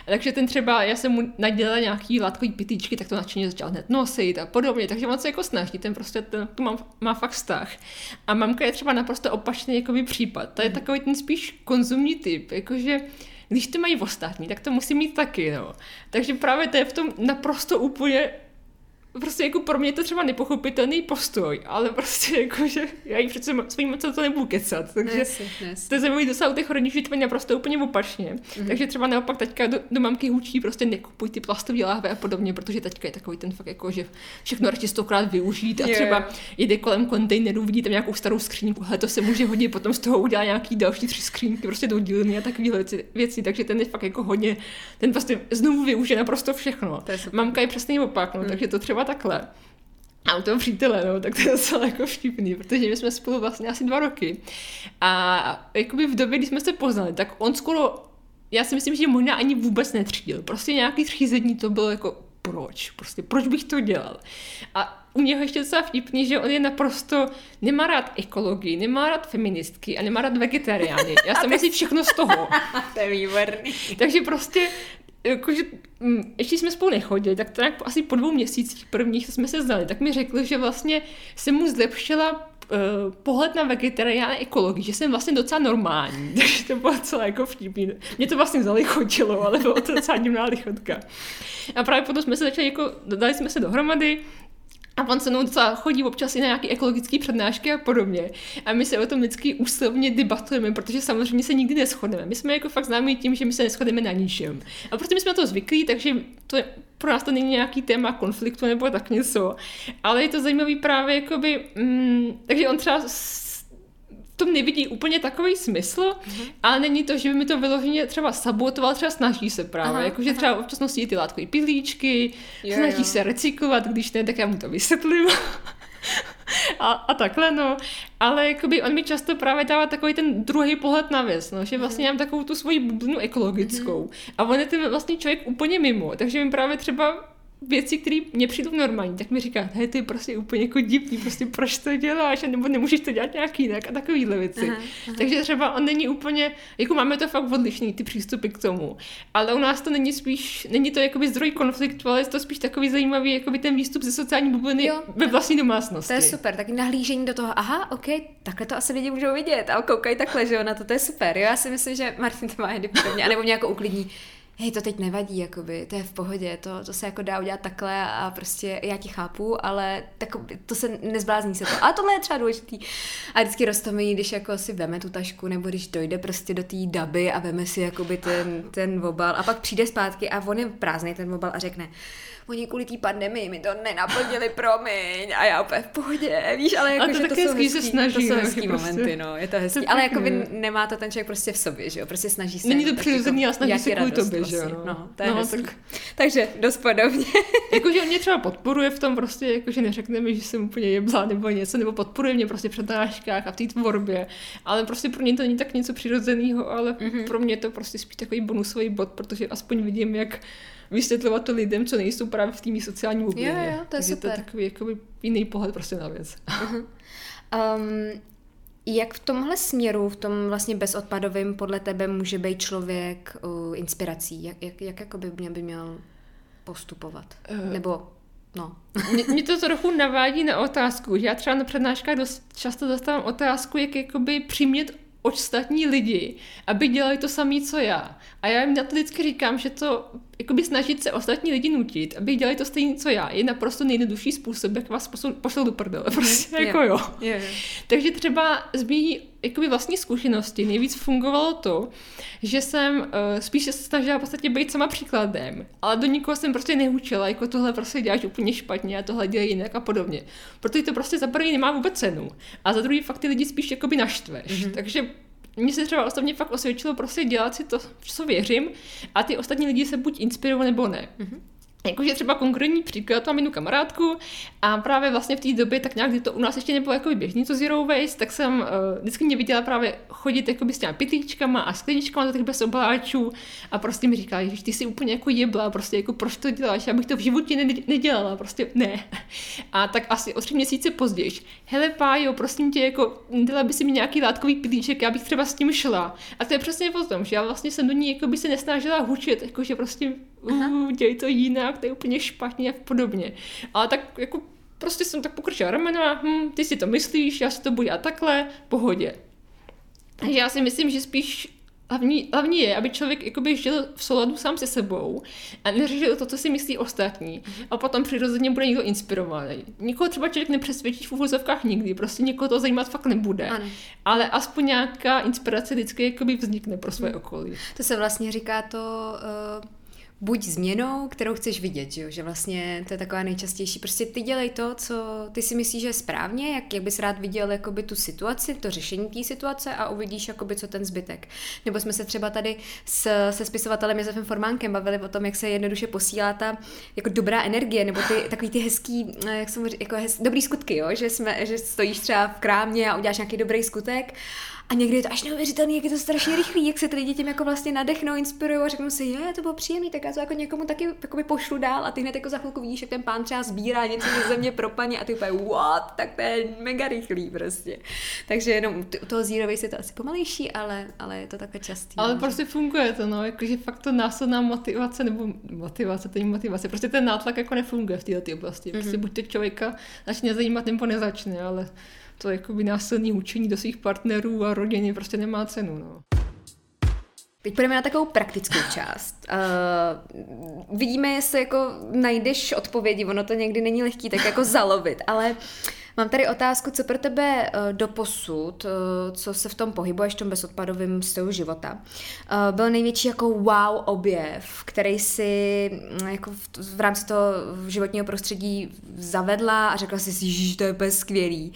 Speaker 2: A takže ten třeba, já jsem mu nadělala nějaký látkový pitíčky, tak to nadšeně začal hned nosit a podobně, takže on se jako snaží, ten prostě ten, tu má, má fakt vztah. A mamka je třeba naprosto opačný jakoby případ, to je takový ten spíš konzumní typ, jakože když to mají ostatní, tak to musí mít taky, no. Takže právě to je v tom naprosto úplně prostě jako pro mě je to třeba nepochopitelný postoj, ale prostě jako, že já jí přece svým moc to nebudu kecat, takže
Speaker 1: Yes, yes.
Speaker 2: to je zajímavý docela u těch to je naprosto úplně opačně. Mm-hmm. Takže třeba naopak teďka do, do mamky hučí prostě nekupuj ty plastové láhve a podobně, protože teďka je takový ten fakt jako, že všechno radši stokrát využít a
Speaker 1: Jo,
Speaker 2: třeba jede kolem kontejnerů, vidí tam nějakou starou skřínku, hele, to se může hodit, potom z toho udělá nějaký další tři skřínky, prostě do dílny a takové věci, věci, takže ten je fakt jako hodně, ten prostě znovu využije naprosto všechno. Mamka je přesně opak, no, takže to třeba takhle. A u toho přítele, no, tak to je docela jako vtipný, protože my jsme spolu vlastně asi dva roky. A jakoby v době, kdy jsme se poznali, tak on skoro, já si myslím, že možná ani vůbec netřídil. Prostě nějaký třízení to bylo jako proč? Prostě proč bych to dělal? A u něho ještě docela vtipný, že on je naprosto, nemá rád ekologii, nemá rád feministky a nemá rád vegetariány. Já jsem asi všechno z toho.
Speaker 1: To je výborný.
Speaker 2: Takže prostě jakože, mm, ještě jsme spolu nechodili, tak to asi po dvou měsících prvních co jsme se znali, tak mi řekl, že vlastně se mu zlepšila uh, pohled na vegetarián a ekologii, že jsem vlastně docela normální, takže to bylo docela jako vtipný. Mě to vlastně zalichotilo, ale bylo to docela divná lichotka. A právě potom jsme se začali jako, dali jsme se dohromady, a on se mnou docela chodí občas i na nějaké ekologické přednášky a podobně. A my se o tom vždycky úslovně debatujeme, protože samozřejmě se nikdy neschodneme. My jsme jako fakt známí tím, že my se neschodneme na ničem. A protože my jsme na to zvyklí, takže to je, pro nás to není nějaký téma konfliktu nebo tak něco. Ale je to zajímavý právě jakoby, mm, takže on třeba tom nevidí úplně takový smysl, mm-hmm. ale není to, že by mi to vyloženě třeba sabotoval, třeba snaží se právě, jakože třeba občas nosí ty látkové pilíčky,
Speaker 1: Jo,
Speaker 2: snaží
Speaker 1: jo.
Speaker 2: se recyklovat, když ne, tak já mu to vysvětlím. A, a takhle, no. Ale jakoby on mi často právě dává takový ten druhý pohled na věc, no, že vlastně mám takovou tu svoji bublinu ekologickou. A on je ten vlastně člověk úplně mimo, takže mi právě třeba věci, které mě přijdou normální, tak mi říká, hej, ty je prostě úplně jako divný, prostě proč to děláš, nebo nemůžeš to dělat nějak jinak a takovýhle věci.
Speaker 1: Aha, aha.
Speaker 2: Takže třeba on není úplně, jako máme to fakt odlišný, ty přístupy k tomu, ale u nás to není spíš, není to jakoby zdroj konfliktu, ale je to spíš takový zajímavý, jakoby ten výstup ze sociální bubliny
Speaker 1: Jo.
Speaker 2: ve vlastní domácnosti.
Speaker 1: To je super, taky nahlížení do toho, aha, ok, takhle to asi lidi můžou vidět a koukají takhle, že jo, na to, to je super. Jo, já si myslím, že Martin to má podobně, anebo mě jako uklidní, hej, to teď nevadí, jakoby, to je v pohodě, to, to se jako dá udělat takhle a prostě já ti chápu, ale tak, to se nezblázní se to. A tohle je třeba důležitý. A vždycky roztomí, když jako si veme tu tašku, nebo když dojde prostě do té daby a veme si jakoby ten, ten obal a pak přijde zpátky a on je prázdný ten obal a řekne, oni kvůli té pandemii mi to nenaplnili, promiň. A já úplně v pohodě, víš, ale jako,
Speaker 2: to
Speaker 1: že to jsou
Speaker 2: hezký, se snaží,
Speaker 1: to jsou hezký
Speaker 2: prostě-
Speaker 1: momenty, no, je to hezký.
Speaker 2: To
Speaker 1: ale jako by nemá to ten člověk prostě v sobě, že jo, prostě snaží se.
Speaker 2: Není to přirozený, ale snaží se kvůli tobě, že jo,
Speaker 1: vlastně.
Speaker 2: no.
Speaker 1: To je
Speaker 2: No, tak-
Speaker 1: Takže dost podobně.
Speaker 2: Jakože on mě třeba podporuje v tom prostě, jakože neřekne mi, že jsem úplně jebla nebo něco, nebo podporuje mě prostě v přednáškách a v té tvorbě, ale prostě pro ně to není tak něco přirozeného, ale
Speaker 1: Mhm.
Speaker 2: mm-hmm. pro mě je to prostě spíš takový bonusový bod, protože aspoň vidím, jak vysvětlovat to lidem, co nejsou právě v té mý sociální bublině.
Speaker 1: Jo, jo, to je
Speaker 2: Takže to
Speaker 1: super.
Speaker 2: je takový jakoby jiný pohled prostě na věc.
Speaker 1: Um, jak v tomhle směru, v tom vlastně bezodpadovém, podle tebe může být člověk uh, inspirací? Jak, jak, jak jako by mě by měl postupovat?
Speaker 2: Eh.
Speaker 1: Nebo, no.
Speaker 2: Mě, mě to trochu navádí na otázku, že já třeba na přednáškách dost často dostávám otázku, jak jakoby přimět ostatní lidi, aby dělali to samé, co já. A já jim na to vždycky říkám, že to jakoby snažit se ostatní lidi nutit, aby dělali to stejné, co já, je naprosto nejjednodušší způsob, jak vás pošlou do prdele. Prostě
Speaker 1: Jo.
Speaker 2: jako jo.
Speaker 1: Je, je.
Speaker 2: Takže třeba z mý jakoby vlastní zkušenosti nejvíc fungovalo to, že jsem uh, spíš se snažila v podstatě být sama příkladem, ale do nikoho jsem prostě nehučila, jako tohle prostě děláš úplně špatně a tohle dělej jinak a podobně. Protože to prostě za první nemá vůbec cenu. A za druhý fakt ty lidi spíš jakoby naštveš. Mm-hmm. Takže mně se třeba osobně fakt osvědčilo prostě dělat si to, co věřím a ty ostatní lidi se buď inspirují nebo ne. Mm-hmm. Jakože třeba konkrétní příklad, mám jednu kamarádku a právě vlastně v té době, tak nějak, kdy to u nás ještě nebylo jako běžný to zero waste, tak jsem uh, vždycky mě viděla právě chodit jakoby s těma pytlíčkama a skleničkama do těch bezobaláčů a prostě mi říkala, že ty jsi úplně jako jebla, prostě jako proč to děláš, já bych to v životě ne- nedělala, prostě ne. A tak asi o tři měsíce později, hele pájo, prosím tě, jako dala by si mi nějaký látkový pilíček, já bych třeba s tím šla. A to je přesně o tom, že já vlastně jsem do ní jako by se nesnažila hučet, jakože prostě uh, dělej to jinak, to je úplně špatně a podobně. Ale tak jako prostě jsem tak pokrčila ramena, hm, ty si to myslíš, já si to budu dělat takhle, pohodě. Takže já si myslím, že spíš hlavní, hlavní je, aby člověk jakoby žil v souladu sám se sebou a neřešil to, co si myslí ostatní. A potom přirozeně bude někdo inspirovaný. Nikoho třeba člověk nepřesvědčí v uvozovkách nikdy, prostě nikoho to zajímat fakt nebude. Ano. Ale aspoň nějaká inspirace vždycky jakoby vznikne pro své okolí.
Speaker 1: To se vlastně říká to... Uh buď změnou, kterou chceš vidět, že, jo? že vlastně to je taková nejčastější. Prostě ty dělej to, co ty si myslíš, že je správně, jak, jak bys rád viděl jakoby tu situaci, to řešení té situace a uvidíš, jakoby, co ten zbytek. Nebo jsme se třeba tady s, se spisovatelem Josefem Formánkem bavili o tom, jak se jednoduše posílá ta jako dobrá energie, nebo ty takový ty hezký, jak jsem jako hez, dobrý skutky, jo? Že, jsme, že stojíš třeba v krámě a uděláš nějaký dobrý skutek a někdy je to až neuvěřitelný, jak je to strašně rychlý, jak se ty lidi tím jako vlastně nadechnou, inspirují a řeknou si, je, to bylo příjemný, tak já to jako někomu taky by pošlu dál a ty hned jako za chvilku vidíš, jak ten pán třeba sbírá něco ze země pro paní a ty úplně, what, tak to je mega rychlý prostě. Takže jenom u toho zero je to asi pomalejší, ale, ale je to takové častý.
Speaker 2: Ale no. prostě funguje to, no, jakože fakt to následná motivace, nebo motivace, to je motivace, prostě ten nátlak jako nefunguje v této oblasti. Prostě mm-hmm. buď to člověka začne zajímat, nebo nezačne, ale to jakoby násilný učení do svých partnerů a rodiny prostě nemá cenu. No.
Speaker 1: Teď půjdeme na takovou praktickou část. Uh, vidíme, jestli jako najdeš odpovědi, ono to někdy není lehký tak jako zalovit, ale Mám tady otázku, co pro tebe uh, do posud, uh, co se v tom pohybuješ, v tom bezodpadovém stylu života, uh, byl největší jako wow objev, který si mm, jako v, v rámci toho životního prostředí zavedla a řekla si, že to je úplně skvělý.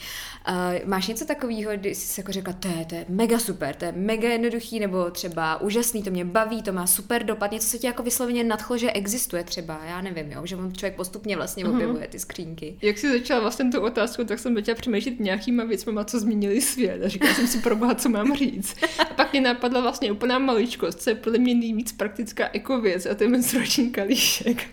Speaker 1: Máš něco takového, kdy jsi jako řekla, to je, to je mega super, to je mega jednoduchý, nebo třeba úžasný, to mě baví, to má super dopad, něco, co tě jako vysloveně nadchlo, že existuje třeba, já nevím, jo, že on člověk postupně vlastně mhm. objevuje ty skřínky.
Speaker 2: Jak jsi začala vlastně tu otázku, tak jsem začala přemýšlet nějakýma věcmi, co změnili svět a říkala jsem si pro boha, co mám říct. A pak mě napadla vlastně úplná maličkost, co je podle mě nejvíc praktická ekověc a to je menstruační kalíšek.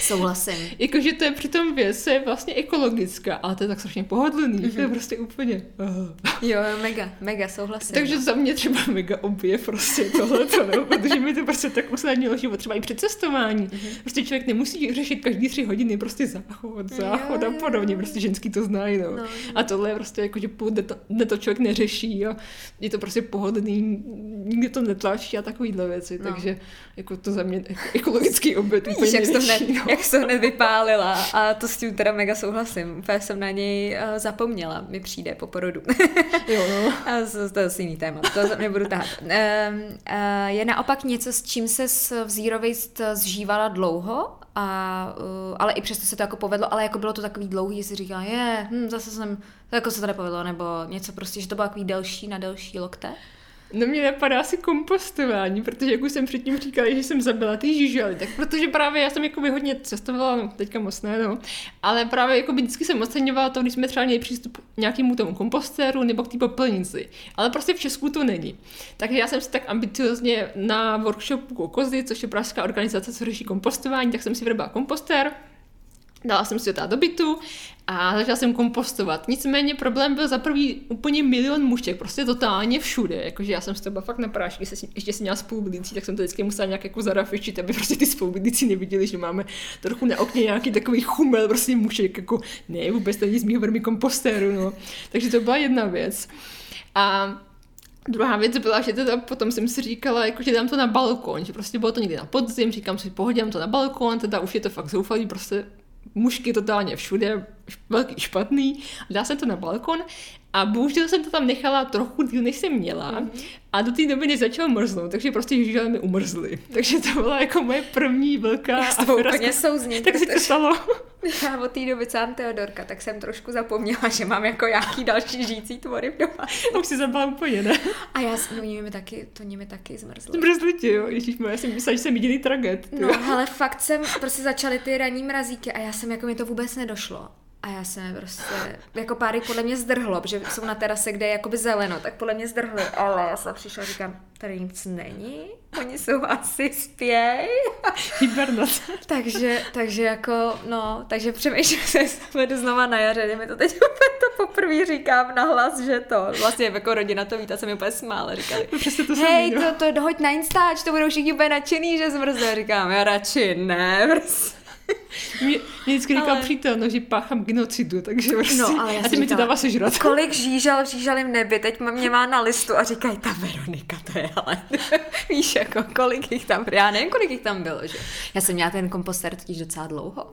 Speaker 1: Souhlasím.
Speaker 2: Jakože to je přitom věc, je vlastně ekologická, ale to je tak strašně pohodlný, mm-hmm. to je mhm. prostě úplně...
Speaker 1: Uh. Jo, mega, mega, souhlasím.
Speaker 2: Takže za mě třeba mega objev prostě tohle, no, protože mi to prostě tak usnadnilo život, třeba i při cestování. Mm-hmm. Prostě člověk nemusí řešit každý tři hodiny prostě záchod, záchod jo, a podobně, prostě ženský to znají, no. no. A tohle je prostě jako, že půl to, to člověk neřeší a je to prostě pohodlný, nikdy to netlačí a takovýhle věci, no. takže jako to za mě ekologický oběd úplně
Speaker 1: jak, to hned, no. jak to hned vypálila a to s tím teda mega souhlasím. Úplně jsem na něj uh, zapomněla, mi přijde po porodu.
Speaker 2: jo, no.
Speaker 1: a to, to je jiný téma, to nebudu tahat. Uh, je naopak něco, s čím se v Zero Waste zžívala dlouho, a, uh, ale i přesto se to jako povedlo, ale jako bylo to takový dlouhý, že si říkala, je, hm, zase jsem, to jako se to nepovedlo, nebo něco prostě, že to bylo takový delší na delší lokte.
Speaker 2: No mě napadá asi kompostování, protože jak už jsem předtím říkala, že jsem zabila ty žížely, tak protože právě já jsem jako hodně cestovala, no teďka moc ne, no, ale právě jako vždycky jsem oceňovala to, když jsme třeba měli přístup k nějakému tomu kompostéru nebo k té popelnici, ale prostě v Česku to není. Takže já jsem si tak ambiciozně na workshopu Kokozy, což je pražská organizace, co řeší kompostování, tak jsem si vyrobila kompostér, dala jsem si to do bytu a začala jsem kompostovat. Nicméně problém byl za prvý úplně milion muštěk, prostě totálně všude. Jakože já jsem z toho fakt na prášky, se, ještě si měla spolubydlící, tak jsem to vždycky musela nějak jako zarafičit, aby prostě ty spolubydlící neviděli, že máme trochu na okně nějaký takový chumel, prostě mušek, jako ne, vůbec to není z mého vermi kompostéru, no. Takže to byla jedna věc. A Druhá věc byla, že teda potom jsem si říkala, jako, že dám to na balkon, že prostě bylo to někdy na podzim, říkám si, pohodím to na balkon, teda už je to fakt zoufalý, prostě mušky totálně všude, velký špatný, dá se to na balkon a bohužel jsem to tam nechala trochu díl, než jsem měla mm-hmm. a do té doby než začalo mrznout, takže prostě žížele mi umrzly. Takže to byla jako moje první velká Já
Speaker 1: s úplně souzním.
Speaker 2: Tak se to stalo.
Speaker 1: Já od té doby sám Teodorka, tak jsem trošku zapomněla, že mám jako nějaký další žijící tvory v doma.
Speaker 2: Už si zabala úplně, ne?
Speaker 1: A já no, mi taky, to mi taky zmrzlo.
Speaker 2: Zmrzli ti, jo, ježíš, já jsem myslela, že jsem jediný traget.
Speaker 1: No, ale fakt jsem, prostě začaly ty ranní mrazíky a já jsem, jako mi to vůbec nedošlo. A já jsem prostě, jako pár podle mě zdrhlo, protože jsou na terase, kde je jakoby zeleno, tak podle mě zdrhly, ale já jsem přišla a říkám, tady nic není, oni jsou asi spěj.
Speaker 2: Hibernace.
Speaker 1: takže, takže jako, no, takže přemýšlím se, jestli znova na jaře, mi to teď úplně to poprvé říkám nahlas, že to, vlastně jako rodina to víte, se mi úplně smála, říkali,
Speaker 2: no, to
Speaker 1: hej, to, to dohoď na Instač, to budou všichni úplně nadšený, že zmrzne, říkám, já radši ne, prostě.
Speaker 2: Mě, mě vždycky říká ale... přítel, no, že páchám genocidu, takže prostě,
Speaker 1: no, ale já
Speaker 2: a ty mi to dává sežrat.
Speaker 1: Kolik žížal v žížalém nebi, teď mě má na listu a říkají, ta Veronika, to je ale, víš, jako kolik jich tam, já nevím, kolik jich tam bylo, že? Já jsem měla ten komposter totiž docela dlouho,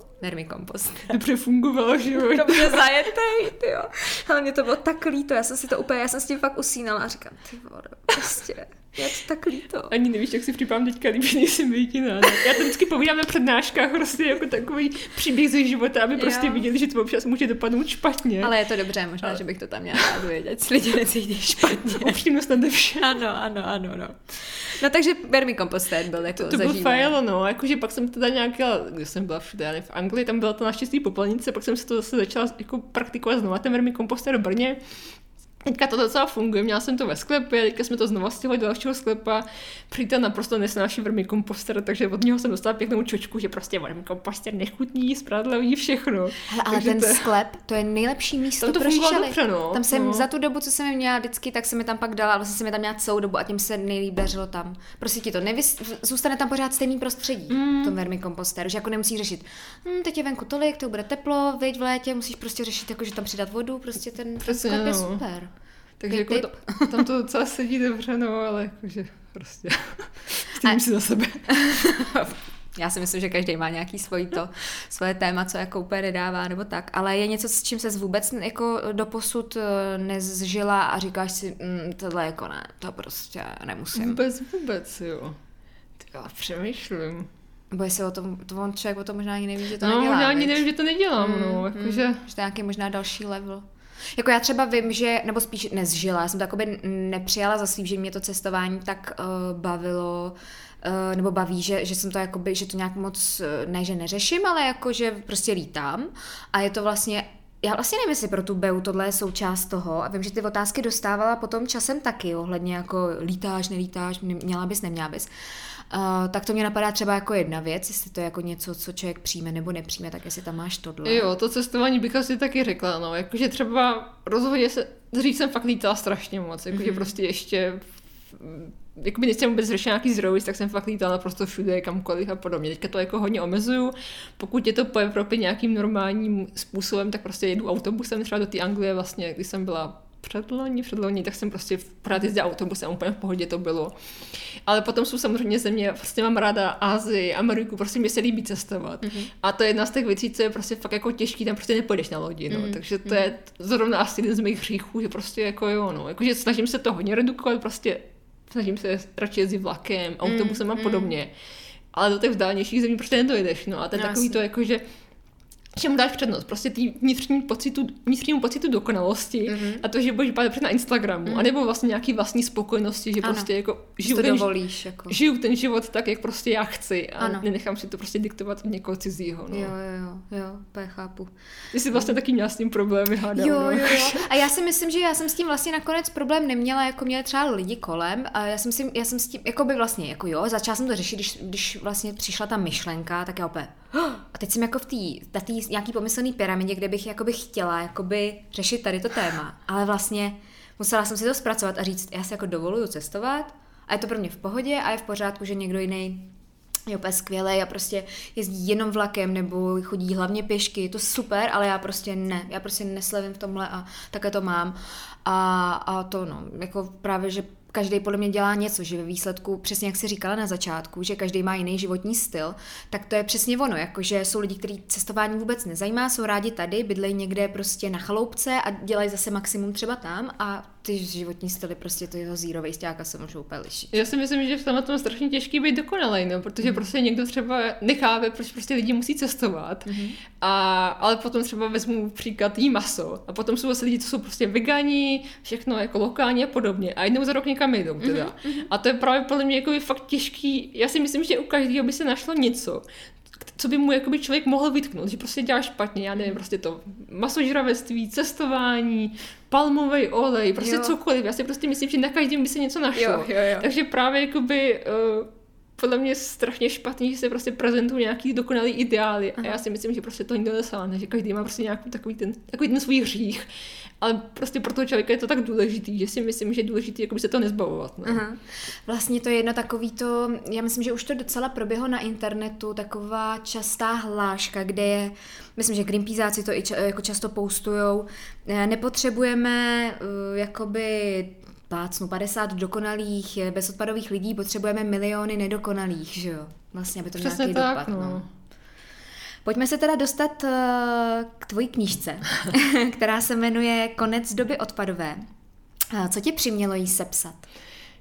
Speaker 1: kompost.
Speaker 2: Dobře fungovalo, že jo?
Speaker 1: Dobře zajetej, ty jo. Ale mě to bylo tak líto, já jsem si to úplně, já jsem s tím fakt usínala a říkám, ty vole, prostě, je to tak líto.
Speaker 2: Ani nevíš, jak si připadám teďka, když nejsem jediná. Já to vždycky povídám na přednáškách, prostě jako takový příběh ze života, aby prostě jo. viděli, že to občas může dopadnout špatně.
Speaker 1: Ale je to dobře, možná, Ale... že bych to tam měla rád vědět, lidi necítí špatně.
Speaker 2: Upřímnost nade vše.
Speaker 1: Ano, ano, ano, no. No takže kompostér byl jako
Speaker 2: To, to byl fajl, no, jakože pak jsem teda nějaká, když jsem byla všude, v Anglii, tam byla to naštěstí popelnice, pak jsem se to zase začala jako praktikovat znovu, ten kompostér v Brně, Teďka to docela funguje, měla jsem to ve sklepě, teďka jsme to znovu stihli do dalšího sklepa. Přítel naprosto nesnáší komposter, takže od něho jsem dostala pěknou čočku, že prostě komposter nechutný, spravedlivý, všechno.
Speaker 1: Hele, ale takže ten to... sklep, to je nejlepší místo
Speaker 2: tam to
Speaker 1: pro
Speaker 2: šíšely. Dobře, no.
Speaker 1: Tam jsem
Speaker 2: no.
Speaker 1: za tu dobu, co jsem měla vždycky, tak jsem mi tam pak dala, vlastně jsem mi tam měla celou dobu a tím se nejlíp dařilo tam. Prostě ti to nevys... zůstane tam pořád stejný prostředí, mm. tom vermikomposteru, že jako nemusíš řešit, hm, teď je venku tolik, to bude teplo, veď v létě, musíš prostě řešit, jako, že tam přidat vodu, prostě ten, ten sklep no. je super.
Speaker 2: Takže jako to, tam to docela sedí dobře, no, ale jakože prostě stojím si za sebe.
Speaker 1: Já si myslím, že každý má nějaký svůj to, svoje téma, co jako úplně nedává, nebo tak. Ale je něco, s čím se vůbec jako doposud eh, nezžila a říkáš si, mm, tohle jako ne, to prostě nemusím.
Speaker 2: Vůbec, vůbec, jo. Já přemýšlím.
Speaker 1: Bo jestli o tom, to on člověk o tom možná ani neví, že to
Speaker 2: no,
Speaker 1: nedělá.
Speaker 2: No, možná ani neví, že to nedělám, mm, no, jakože... Mm,
Speaker 1: že to je nějaký možná další level. Jako já třeba vím, že, nebo spíš nezžila, já jsem to nepřijala za svým, že mě to cestování tak uh, bavilo, uh, nebo baví, že, že jsem to jakoby, že to nějak moc, ne, že neřeším, ale jako, že prostě lítám a je to vlastně já vlastně nevím, jestli pro tu BEU tohle je součást toho a vím, že ty otázky dostávala potom časem taky ohledně jako lítáš, nelítáš, měla bys, neměla bys. Uh, tak to mě napadá třeba jako jedna věc, jestli to je jako něco, co člověk přijme nebo nepřijme, tak jestli tam máš tohle.
Speaker 2: Jo, to cestování bych asi taky řekla, no, jakože třeba rozhodně se, dřív jsem fakt lítala strašně moc, jakože mm-hmm. prostě ještě jakoby nejsem vůbec řešila nějaký zdroj, tak jsem fakt lítala naprosto všude, kamkoliv a podobně. Teďka to jako hodně omezuju. Pokud je to po Evropě nějakým normálním způsobem, tak prostě jedu autobusem třeba do té Anglie vlastně, když jsem byla předloni, předloni, tak jsem prostě pořád jezdila autobusem, úplně v pohodě to bylo. Ale potom jsou samozřejmě země, prostě mám ráda Asii, Ameriku, prostě mi se líbí cestovat. Mm-hmm. A to je jedna z těch věcí, co je prostě fakt jako těžký, tam prostě nepůjdeš na lodi, no. Mm-hmm. Takže to je mhm. zrovna asi jeden z mých hříchů, že prostě jako jo, no. Jakože snažím se to hodně redukovat, prostě snažím se radši jezdit vlakem, autobusem mm, a mhm. podobně. Mm. Ale do těch vzdálenějších zemí prostě nedojedeš, no. A to je takový to jako, že čemu dáš přednost? Prostě tý vnitřní pocitu, vnitřnímu pocitu dokonalosti mm-hmm. a to, že budeš dbát na Instagramu, mm-hmm. anebo vlastně nějaký vlastní spokojenosti, že ano. prostě jako
Speaker 1: žiju, to ten, dovolíš, jako.
Speaker 2: žiju ten život tak, jak prostě já chci a ano. nenechám si to prostě diktovat od někoho cizího. No.
Speaker 1: Jo, jo, jo, jo, úplně chápu.
Speaker 2: Ty jsi vlastně taky měla s tím problémy, hádám.
Speaker 1: Jo, no. jo, jo. A já si myslím, že já jsem s tím vlastně nakonec problém neměla, jako měli třeba lidi kolem a já jsem, si, já jsem s tím, jako by vlastně, jako jo, začala jsem to řešit, když, když vlastně přišla ta myšlenka, tak já opět, a teď jsem jako v té nějaký pomyslný pyramidě, kde bych jakoby chtěla jakoby řešit tady to téma, ale vlastně musela jsem si to zpracovat a říct, já si jako dovoluju cestovat a je to pro mě v pohodě a je v pořádku, že někdo jiný je úplně skvělý a prostě jezdí jenom vlakem nebo chodí hlavně pěšky, je to super, ale já prostě ne, já prostě neslevím v tomhle a také to mám. A, a to no, jako právě, že každý podle mě dělá něco, že ve výsledku, přesně jak si říkala na začátku, že každý má jiný životní styl, tak to je přesně ono, jakože jsou lidi, kteří cestování vůbec nezajímá, jsou rádi tady, bydlejí někde prostě na chaloupce a dělají zase maximum třeba tam a ty životní styly prostě to jeho zero waste se můžou úplně lišit.
Speaker 2: Já si myslím, že v tomhle tom strašně těžký být dokonalý, no, protože mm. prostě někdo třeba nechápe, proč prostě lidi musí cestovat, mm. a, ale potom třeba vezmu příklad jí maso a potom jsou zase lidi, co jsou prostě vegani, všechno jako lokální a podobně a jednou za rok někam jdou teda. Mm. A to je právě podle mě jako fakt těžký, já si myslím, že u každého by se našlo něco, co by mu jakoby člověk mohl vytknout, že prostě dělá špatně, já nevím, prostě to masožravectví, cestování, palmový olej, prostě jo. cokoliv. Já si prostě myslím, že na každém by se něco našlo.
Speaker 1: Jo, jo, jo.
Speaker 2: Takže právě jakoby uh, podle mě strašně špatný, že se prostě prezentují nějaký dokonalý ideály Aha. a já si myslím, že prostě to nikdo nesáhne, že každý má prostě nějaký takový ten, takový ten svůj hřích ale prostě pro toho člověka je to tak důležitý, že si myslím, že je důležitý jako by se to nezbavovat. No.
Speaker 1: Aha. Vlastně to je jedno takový to, já myslím, že už to docela proběhlo na internetu, taková častá hláška, kde je, myslím, že Greenpeaceáci to i ča, jako často poustujou, eh, nepotřebujeme uh, jakoby plácnu 50 dokonalých bezodpadových lidí, potřebujeme miliony nedokonalých, že jo? Vlastně, aby to
Speaker 2: Přesně
Speaker 1: nějaký
Speaker 2: tak,
Speaker 1: dopad.
Speaker 2: no.
Speaker 1: No. Pojďme se teda dostat uh, k tvojí knížce, která se jmenuje Konec doby odpadové. Uh, Co tě přimělo jí sepsat?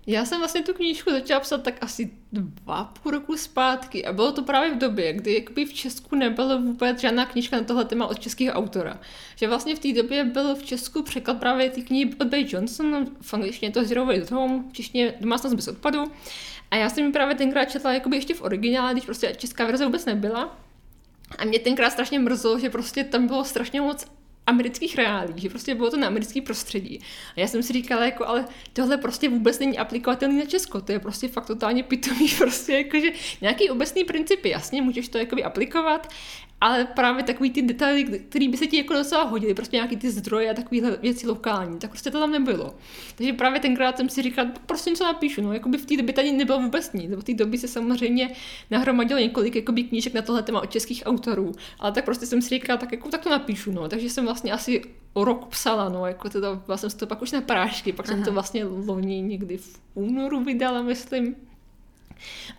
Speaker 2: Já jsem vlastně tu knížku začala psat tak asi dva půl roku zpátky a bylo to právě v době, kdy jakoby v Česku nebyla vůbec žádná knížka na tohle téma od českého autora. Že vlastně v té době byl v Česku překlad právě ty knihy od Bay Johnson, v angličtině to Zero Waste Home, v češtině Domácnost bez odpadu. A já jsem mi právě tenkrát četla jakoby ještě v originále, když prostě česká verze vůbec nebyla. A mě tenkrát strašně mrzlo, že prostě tam bylo strašně moc amerických reálí, že prostě bylo to na americký prostředí. A já jsem si říkala, jako, ale tohle prostě vůbec není aplikovatelný na Česko, to je prostě fakt totálně pitomý, prostě jakože nějaký obecný principy, jasně, můžeš to jakoby aplikovat, ale právě takový ty detaily, které by se ti jako docela hodily, prostě nějaký ty zdroje a takovéhle věci lokální, tak prostě to tam nebylo. Takže právě tenkrát jsem si říkal, prostě něco napíšu, no, jakoby v té době tady nebylo vůbec nic, v té době se samozřejmě nahromadilo několik jakoby, knížek na tohle téma od českých autorů, ale tak prostě jsem si říkal, tak jako tak to napíšu, no, takže jsem vlastně asi o rok psala, no, jako teda, vlastně jsem to pak už na prášky, pak Aha. jsem to vlastně loni někdy v únoru vydala, myslím.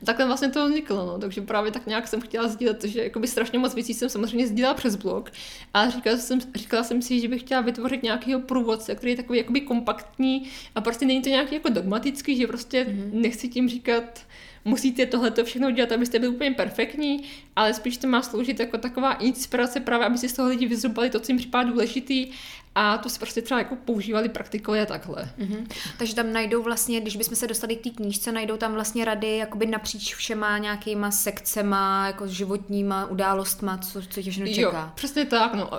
Speaker 2: A takhle vlastně to vzniklo, no. takže právě tak nějak jsem chtěla sdílet, že jakoby strašně moc věcí jsem samozřejmě sdílela přes blog a říkala jsem, říkala jsem si, že bych chtěla vytvořit nějakého průvodce, který je takový jakoby kompaktní a prostě není to nějaký jako dogmatický, že prostě mm-hmm. nechci tím říkat, musíte tohle všechno dělat, abyste byli úplně perfektní, ale spíš to má sloužit jako taková inspirace právě, aby si z toho lidi vyzrubali to, co jim připadá důležitý a to se prostě třeba jako používali, praktikovali a takhle.
Speaker 1: Mm-hmm. Takže tam najdou vlastně, když bychom se dostali k té knížce, najdou tam vlastně rady jakoby napříč všema nějakýma sekcema, jako životníma událostma, co, co tě čeká. Jo,
Speaker 2: přesně tak, no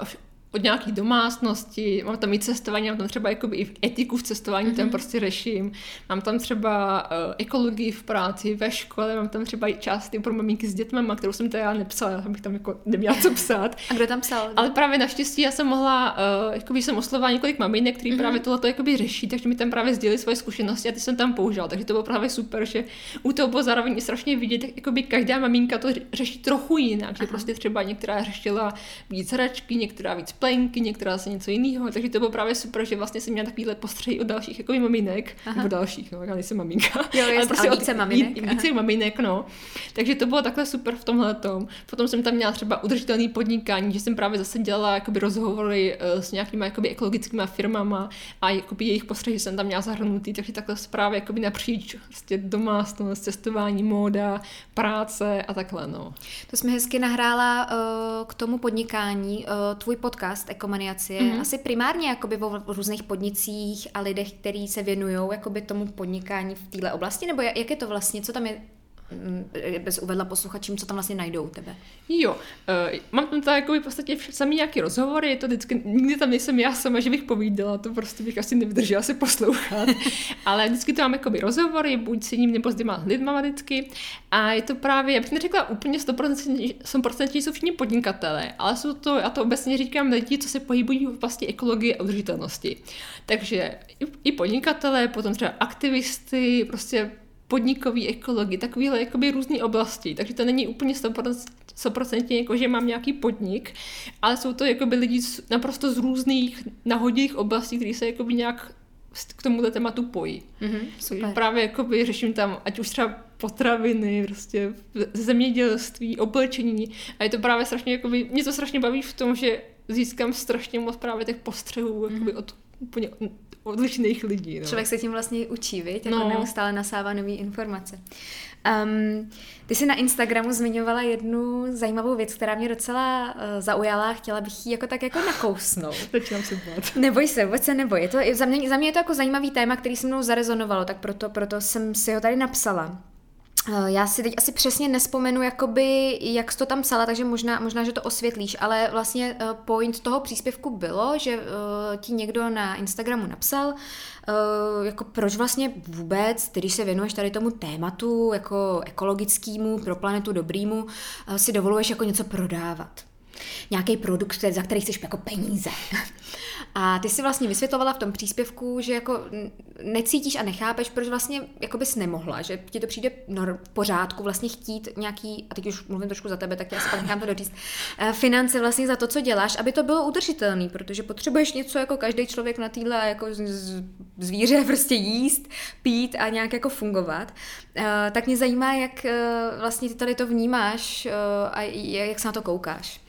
Speaker 2: od nějakých domácností, mám tam i cestování, mám tam třeba jakoby i etiku v cestování, mm-hmm. tam prostě řeším. Mám tam třeba uh, ekologii v práci, ve škole, mám tam třeba i části pro maminky s dětmi, kterou jsem teda nepsala, abych tam jako neměla co psát.
Speaker 1: A kdo tam psal?
Speaker 2: Ale právě naštěstí já jsem mohla, uh, jakoby jsem oslovovala několik maminek, který mm-hmm. právě tohle jakoby řeší, takže mi tam právě sdělili svoje zkušenosti a ty jsem tam použila. Takže to bylo právě super, že u toho bylo zároveň strašně vidět, jak jakoby každá maminka to řeší trochu jinak, Aha. že prostě třeba některá řešila víc hračky, některá víc plenky, některá se něco jiného, takže to bylo právě super, že vlastně jsem měla takovýhle postřehy od dalších jako maminek, Aha. nebo dalších, no, já nejsem maminka.
Speaker 1: Jo, ale prostě od více maminek.
Speaker 2: Více maminek, no. Takže to bylo takhle super v tomhle tom. Potom jsem tam měla třeba udržitelný podnikání, že jsem právě zase dělala jakoby rozhovory uh, s nějakými jakoby ekologickými firmama a jakoby jejich postřehy jsem tam měla zahrnutý, takže takhle právě jakoby napříč prostě domácnost, cestování, móda, práce a takhle, no.
Speaker 1: To jsme hezky nahrála uh, k tomu podnikání. Uh, tvůj podcast Ekomaniaci je mm-hmm. asi primárně jakoby o různých podnicích a lidech, kteří se věnují jakoby tomu podnikání v této oblasti, nebo jak je to vlastně, co tam je Mm, bez uvedla posluchačům, co tam vlastně najdou u tebe.
Speaker 2: Jo, uh, mám tam tady jako v podstatě sami nějaký rozhovory, je to vždycky, nikdy tam nejsem já sama, že bych povídala, to prostě bych asi nevydržela se poslouchat, ale vždycky to mám jakoby rozhovory, buď s jedním nebo s dvěma lidma vždycky a je to právě, já bych neřekla úplně 100%, 100% jsou všichni podnikatele, ale jsou to, já to obecně říkám, lidi, co se pohybují v oblasti ekologie a udržitelnosti. Takže i, i podnikatele, potom třeba aktivisty, prostě podnikový ekologii, takovéhle jakoby různé oblasti, takže to není úplně 100% jako, že mám nějaký podnik, ale jsou to jakoby lidi z, naprosto z různých nahodilých oblastí, které se jakoby nějak k tomuhle tématu pojí. Mm-hmm, super. Právě jakoby řeším tam, ať už třeba potraviny, prostě zemědělství, oblečení a je to právě strašně, jakoby, mě to strašně baví v tom, že získám strašně moc právě těch postřehů mm-hmm. jakoby od úplně odlišných lidí. No.
Speaker 1: Člověk se tím vlastně učí, viď? Jako no. neustále nasává nové informace. Um, ty jsi na Instagramu zmiňovala jednu zajímavou věc, která mě docela uh, zaujala. Chtěla bych ji jako tak jako nakousnout.
Speaker 2: Začínám se bát.
Speaker 1: Neboj se, vůbec se neboj. Je to, za, mě, za mě je to jako zajímavý téma, který se mnou zarezonovalo, tak proto, proto jsem si ho tady napsala. Eh, já si teď asi přesně nespomenu, jakoby, jak jsi to tam psala, takže možná, možná, že to osvětlíš, ale vlastně eh, point toho příspěvku bylo, že uh, ti někdo na Instagramu napsal, jako proč vlastně vůbec, když se věnuješ tady tomu tématu, jako ekologickému, pro planetu dobrýmu, si dovoluješ jako něco prodávat. Nějaký produkt, za který chceš jako peníze. A ty si vlastně vysvětlovala v tom příspěvku, že jako necítíš a nechápeš, proč vlastně jako bys nemohla, že ti to přijde v pořádku vlastně chtít nějaký, a teď už mluvím trošku za tebe, tak já si pak nechám to doříct, eh, finance vlastně za to, co děláš, aby to bylo udržitelné, protože potřebuješ něco jako každý člověk na týhle jako zvíře prostě jíst, pít a nějak jako fungovat. Eh, tak mě zajímá, jak eh, vlastně ty tady to vnímáš a jak se na to koukáš.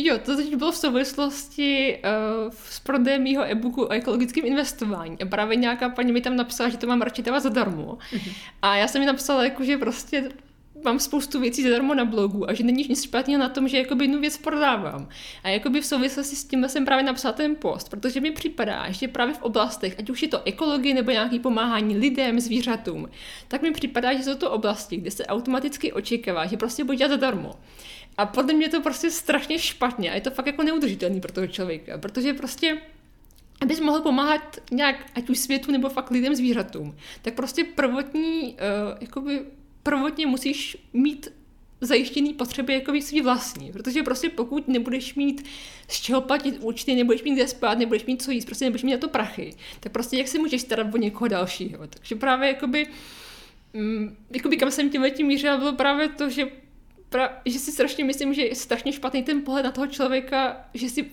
Speaker 2: Jo, to teď bylo v souvislosti uh, s prodejem mýho e-booku o ekologickém investování. A právě nějaká paní mi tam napsala, že to mám radši dávat zadarmo. Mm-hmm. A já jsem mi napsala, jako, že prostě mám spoustu věcí zadarmo na blogu a že není nic špatného na tom, že jakoby jednu věc prodávám. A jakoby v souvislosti s tím jsem právě napsala ten post, protože mi připadá, že právě v oblastech, ať už je to ekologie nebo nějaký pomáhání lidem, zvířatům, tak mi připadá, že jsou to oblasti, kde se automaticky očekává, že prostě bude dělat zadarmo. A podle mě to prostě strašně špatně a je to fakt jako neudržitelný pro toho člověka, protože prostě abys mohl pomáhat nějak, ať už světu nebo fakt lidem, zvířatům, tak prostě prvotní, uh, jakoby prvotně musíš mít zajištěný potřeby jako svý vlastní, protože prostě pokud nebudeš mít z čeho platit účty, nebudeš mít kde spát, nebudeš mít co jíst, prostě nebudeš mít na to prachy, tak prostě jak se můžeš starat o někoho dalšího. Takže právě jakoby, mm, jakoby kam jsem tím letím mířila, bylo právě to, že pra, že si strašně myslím, že je strašně špatný ten pohled na toho člověka, že si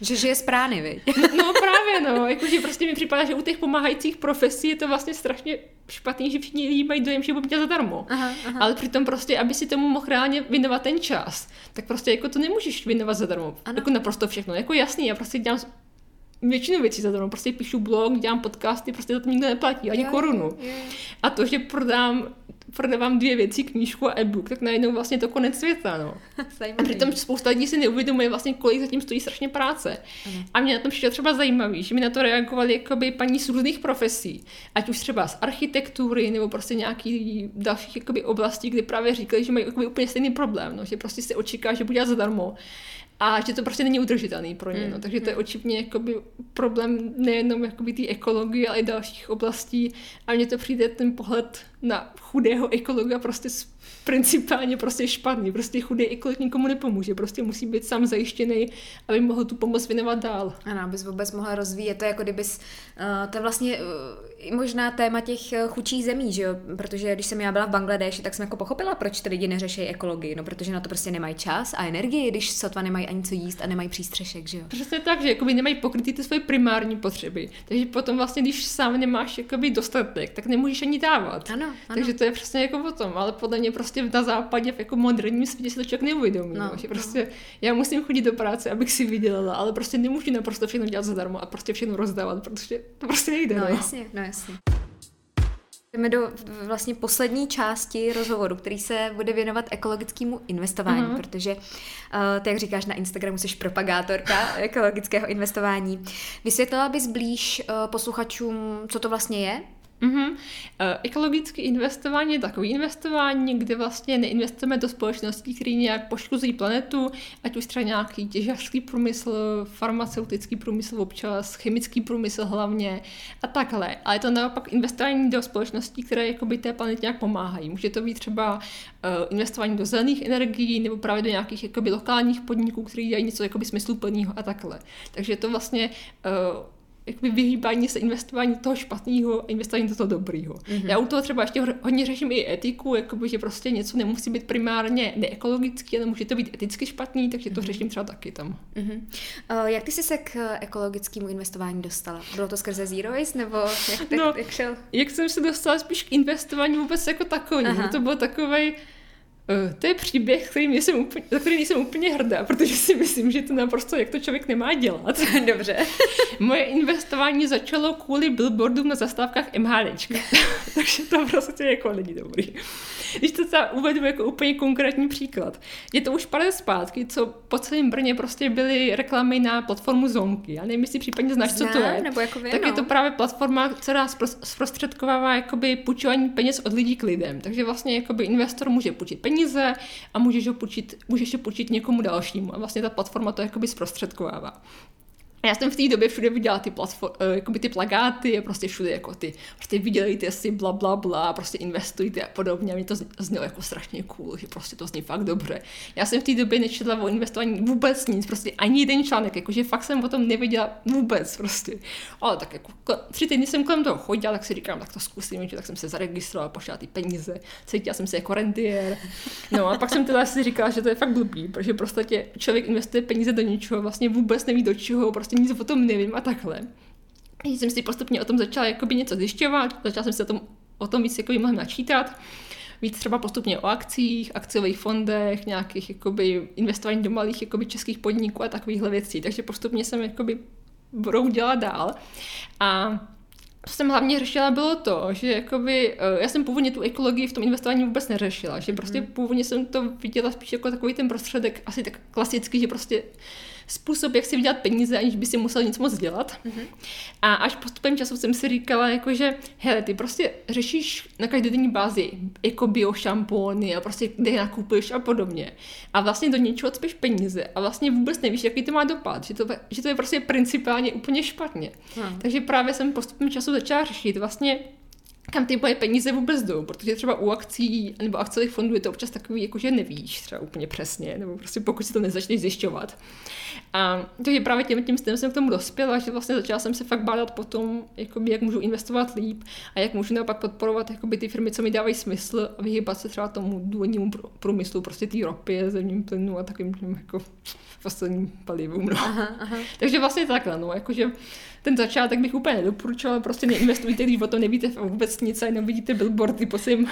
Speaker 1: že žije z prány, viď?
Speaker 2: No právě, no. Jakože prostě mi připadá, že u těch pomáhajících profesí je to vlastně strašně špatný, že všichni lidi mají dojem, že budou dělat zadarmo. Aha, aha. Ale přitom prostě, aby si tomu mohl reálně věnovat ten čas, tak prostě jako to nemůžeš věnovat zadarmo. Ano. Jako naprosto všechno. Jako jasný, já prostě dělám většinu věcí zadarmo. Prostě píšu blog, dělám podcasty, prostě za to nikdo neplatí, ani jo, korunu. Jo, jo. A to, že prodám prodávám dvě věci, knížku a e-book, tak najednou vlastně to konec světa, no. a přitom spousta lidí si neuvědomuje vlastně, kolik zatím stojí strašně práce. Ano. A mě na tom přišlo třeba zajímavý, že mi na to reagovali jakoby paní z různých profesí, ať už třeba z architektury nebo prostě nějaký dalších jakoby oblastí, kde právě říkali, že mají jakoby úplně stejný problém, no, že prostě se očeká, že bude zadarmo a že to prostě není udržitelný pro ně. No. Takže to je hmm. očivně jakoby problém nejenom jakoby té ekologie, ale i dalších oblastí. A mně to přijde ten pohled na chudého ekologa prostě principálně prostě špatný. Prostě chudý ekolog nikomu nepomůže. Prostě musí být sám zajištěný, aby mohl tu pomoc věnovat dál.
Speaker 1: Ano, abys vůbec mohla rozvíjet. To je jako kdybys, uh, to je vlastně uh, možná téma těch uh, chudších zemí, že jo? Protože když jsem já byla v Bangladeši, tak jsem jako pochopila, proč ty lidi neřeší ekologii. No, protože na to prostě nemají čas a energii, když sotva nemají ani co jíst a nemají přístřešek, že jo?
Speaker 2: Přesně tak, že jakoby nemají pokrytý ty svoje primární potřeby. Takže potom vlastně, když sám nemáš jakoby dostatek, tak nemůžeš ani dávat.
Speaker 1: Ano, ano.
Speaker 2: Takže to je přesně jako potom, ale podle mě prostě na západě v jako moderním světě se to člověk neuvědomí. No, že no. prostě no. já musím chodit do práce, abych si vydělala, ale prostě nemůžu naprosto všechno dělat zadarmo a prostě všechno rozdávat, protože to prostě nejde.
Speaker 1: No, no. jasně, no jasně. Jdeme do vlastně poslední části rozhovoru, který se bude věnovat ekologickému investování, uh-huh. protože, uh, ty jak říkáš na Instagramu, jsi propagátorka ekologického investování. Vysvětlila bys blíž uh, posluchačům, co to vlastně je?
Speaker 2: Mm-hmm. Ekologické investování je takové investování, kde vlastně neinvestujeme do společností, které nějak poškozují planetu, ať už třeba nějaký těžařský průmysl, farmaceutický průmysl občas, chemický průmysl hlavně a takhle. Ale je to naopak investování do společností, které jakoby té planetě nějak pomáhají. Může to být třeba uh, investování do zelených energií nebo právě do nějakých jakoby lokálních podniků, které dělají něco jakoby smysluplného a takhle. Takže to vlastně uh, jakoby vyhýbání se investování toho špatného a investování do toho dobrého. Mm-hmm. Já u toho třeba ještě hodně řeším i etiku, jakoby, že prostě něco nemusí být primárně neekologický, ale může to být eticky špatný, takže to mm-hmm. řeším třeba taky tam.
Speaker 1: Mm-hmm. Uh, jak ty jsi se k ekologickému investování dostala? Bylo to skrze Zero Waste, nebo jak, tak, no, jak šel?
Speaker 2: Jak jsem se dostala spíš k investování vůbec jako takový. To byl takový Uh, to je příběh, který jsem úplně, za který jsem úplně hrdá, protože si myslím, že to naprosto, jak to člověk nemá dělat.
Speaker 1: Dobře.
Speaker 2: Moje investování začalo kvůli billboardům na zastávkách MHDčka. Takže to prostě jako není dobrý. Když to třeba uvedu jako úplně konkrétní příklad. Je to už pár zpátky, co po celém Brně prostě byly reklamy na platformu Zonky. Já nevím, jestli případně znáš, Znám, co to je.
Speaker 1: Nebo jako vy,
Speaker 2: tak
Speaker 1: no.
Speaker 2: je to právě platforma, která zprostředkovává jakoby půjčování peněz od lidí k lidem. Takže vlastně jakoby investor může půjčit peníze a můžeš ho půjčit, můžeš ho půjčit někomu dalšímu. A vlastně ta platforma to jakoby zprostředkovává. Já jsem v té době všude viděla ty, platform, uh, jakoby ty plagáty a prostě všude jako ty, prostě vydělejte si bla bla bla, prostě investujte a podobně. A mě to znělo jako strašně cool, že prostě to zní fakt dobře. Já jsem v té době nečetla o investování vůbec nic, prostě ani jeden článek, jakože fakt jsem o tom nevěděla vůbec prostě. Ale tak jako tři týdny jsem kolem toho chodila, tak si říkám, tak to zkusím, že tak jsem se zaregistrovala, pošla ty peníze, cítila jsem se jako rentier. No a pak jsem teda si říkala, že to je fakt blbý, protože prostě člověk investuje peníze do něčeho, vlastně vůbec neví do čeho, prostě nic o tom nevím a takhle. A jsem si postupně o tom začala jakoby něco zjišťovat, začala jsem se o tom, o tom víc jako mohla načítat, víc třeba postupně o akcích, akciových fondech, nějakých jakoby investování do malých jakoby českých podniků a takovýchhle věcí. Takže postupně jsem jakoby budou dělat dál. A co jsem hlavně řešila, bylo to, že jakoby, eh, já jsem původně tu ekologii v tom investování vůbec neřešila, že prostě mm. původně jsem to viděla spíš jako takový ten prostředek, asi tak klasický, že prostě způsob, jak si vydělat peníze, aniž by si musel nic moc dělat. Mm-hmm. A až postupem času jsem si říkala, jako, že hele, ty prostě řešíš na každodenní bázi jako bio šampóny a prostě kde je nakupuješ a podobně. A vlastně do něčeho odspíš peníze a vlastně vůbec nevíš, jaký to má dopad, že to, že to je prostě principálně úplně špatně. Mm. Takže právě jsem postupem času začala řešit vlastně kam ty moje peníze vůbec jdou, protože třeba u akcí nebo akciových fondů je to občas takový, jako že nevíš třeba úplně přesně, nebo prostě pokud si to nezačneš zjišťovat. A takže právě tím, tím stylem jsem k tomu dospěla, že vlastně začala jsem se fakt bádat potom, jakoby, jak můžu investovat líp a jak můžu naopak podporovat jakoby, ty firmy, co mi dávají smysl a vyhýbat se třeba tomu důvodnímu průmyslu, prostě té ropy, zemním plynu a takovým tím jako fosilním palivům. No. Aha, aha. Takže vlastně takhle, no, jakože ten začátek bych úplně nedoporučovala, prostě neinvestujte, když o tom nevíte vůbec nic a jenom vidíte billboardy po celém,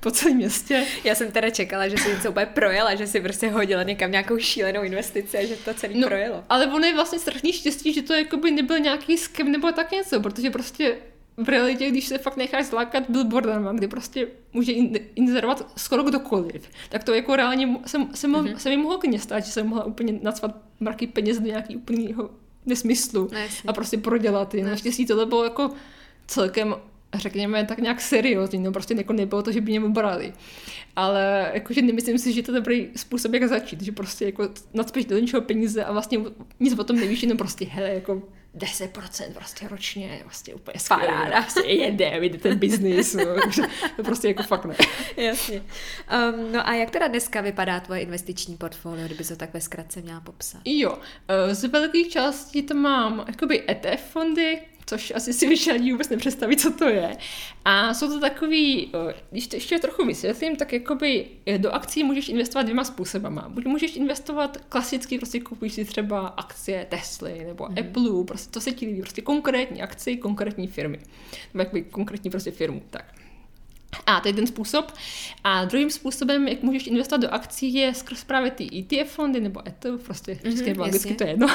Speaker 2: po celém městě.
Speaker 1: Já jsem teda čekala, že si něco úplně projela, že si prostě hodila někam nějakou šílenou investici a že to celý no, projelo.
Speaker 2: Ale ono je vlastně strašný štěstí, že to jakoby nebyl nějaký skem nebo tak něco, protože prostě v realitě, když se fakt necháš zlákat billboardama, kde prostě může inzerovat skoro kdokoliv, tak to jako reálně se, se, mm-hmm. se mi mohlo klidně stát, že jsem mohla úplně nacvat mraky peněz do nějaký úplnýho nesmyslu no, a prostě prodělat je. No. Naštěstí tohle bylo jako celkem řekněme, tak nějak seriózní, no prostě jako nebylo to, že by mě brali. Ale jakože nemyslím si, že to je dobrý způsob, jak začít, že prostě jako nadspíš do něčeho peníze a vlastně nic o tom nevíš, jenom prostě hele, jako 10% prostě ročně, vlastně úplně skvělé, prostě jede, jde ten biznis, no, to prostě jako fakt ne.
Speaker 1: Jasně. Um, no a jak teda dneska vypadá tvoje investiční portfolio, kdyby to tak ve zkratce měla popsat?
Speaker 2: Jo, eh, z velkých částí to mám jakoby ETF fondy, což asi si většina vůbec nepředstaví, co to je. A jsou to takový, když to ještě trochu vysvětlím, tak jakoby e, do akcí můžeš investovat dvěma způsobama. Buď můžeš investovat klasicky, prostě kupuješ si třeba akcie Tesly nebo mm-hmm. Apple, prostě to se ti líbí, prostě konkrétní akci, konkrétní firmy. Nebo jakoby konkrétní prostě firmu, tak. A to je jeden způsob. A druhým způsobem, jak můžeš investovat do akcí, je skrz právě ty ETF fondy nebo ETF, prostě mm-hmm, české nebo anglicky to je jedno.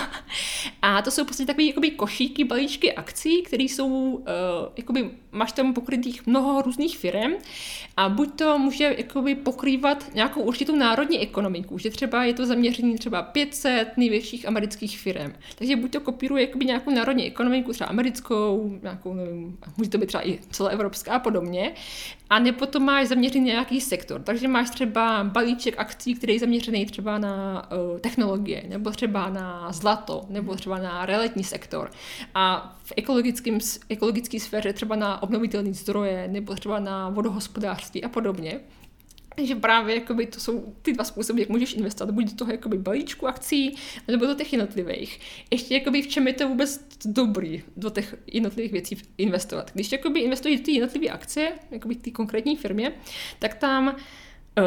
Speaker 2: A to jsou prostě takové jakoby košíky, balíčky akcí, které jsou, uh, jakoby, máš tam pokrytých mnoho různých firm a buď to může jakoby pokrývat nějakou určitou národní ekonomiku, že třeba je to zaměření třeba 500 největších amerických firm. Takže buď to kopíruje jakoby nějakou národní ekonomiku, třeba americkou, nějakou, nevím, může to být třeba i celoevropská a podobně, a nebo to máš zaměřený nějaký sektor. Takže máš třeba balíček akcí, který je zaměřený třeba na uh, technologie, nebo třeba na zlato, nebo třeba na realitní sektor. A v ekologickém, ekologické sféře třeba na obnovitelné zdroje, nebo třeba na vodohospodářství a podobně. Takže právě jakoby, to jsou ty dva způsoby, jak můžeš investovat. Buď do toho jakoby, balíčku akcí, nebo do těch jednotlivých. Ještě jakoby, v čem je to vůbec dobrý do těch jednotlivých věcí investovat. Když jakoby, investuješ do ty jednotlivé akcie, jakoby ty konkrétní firmě, tak tam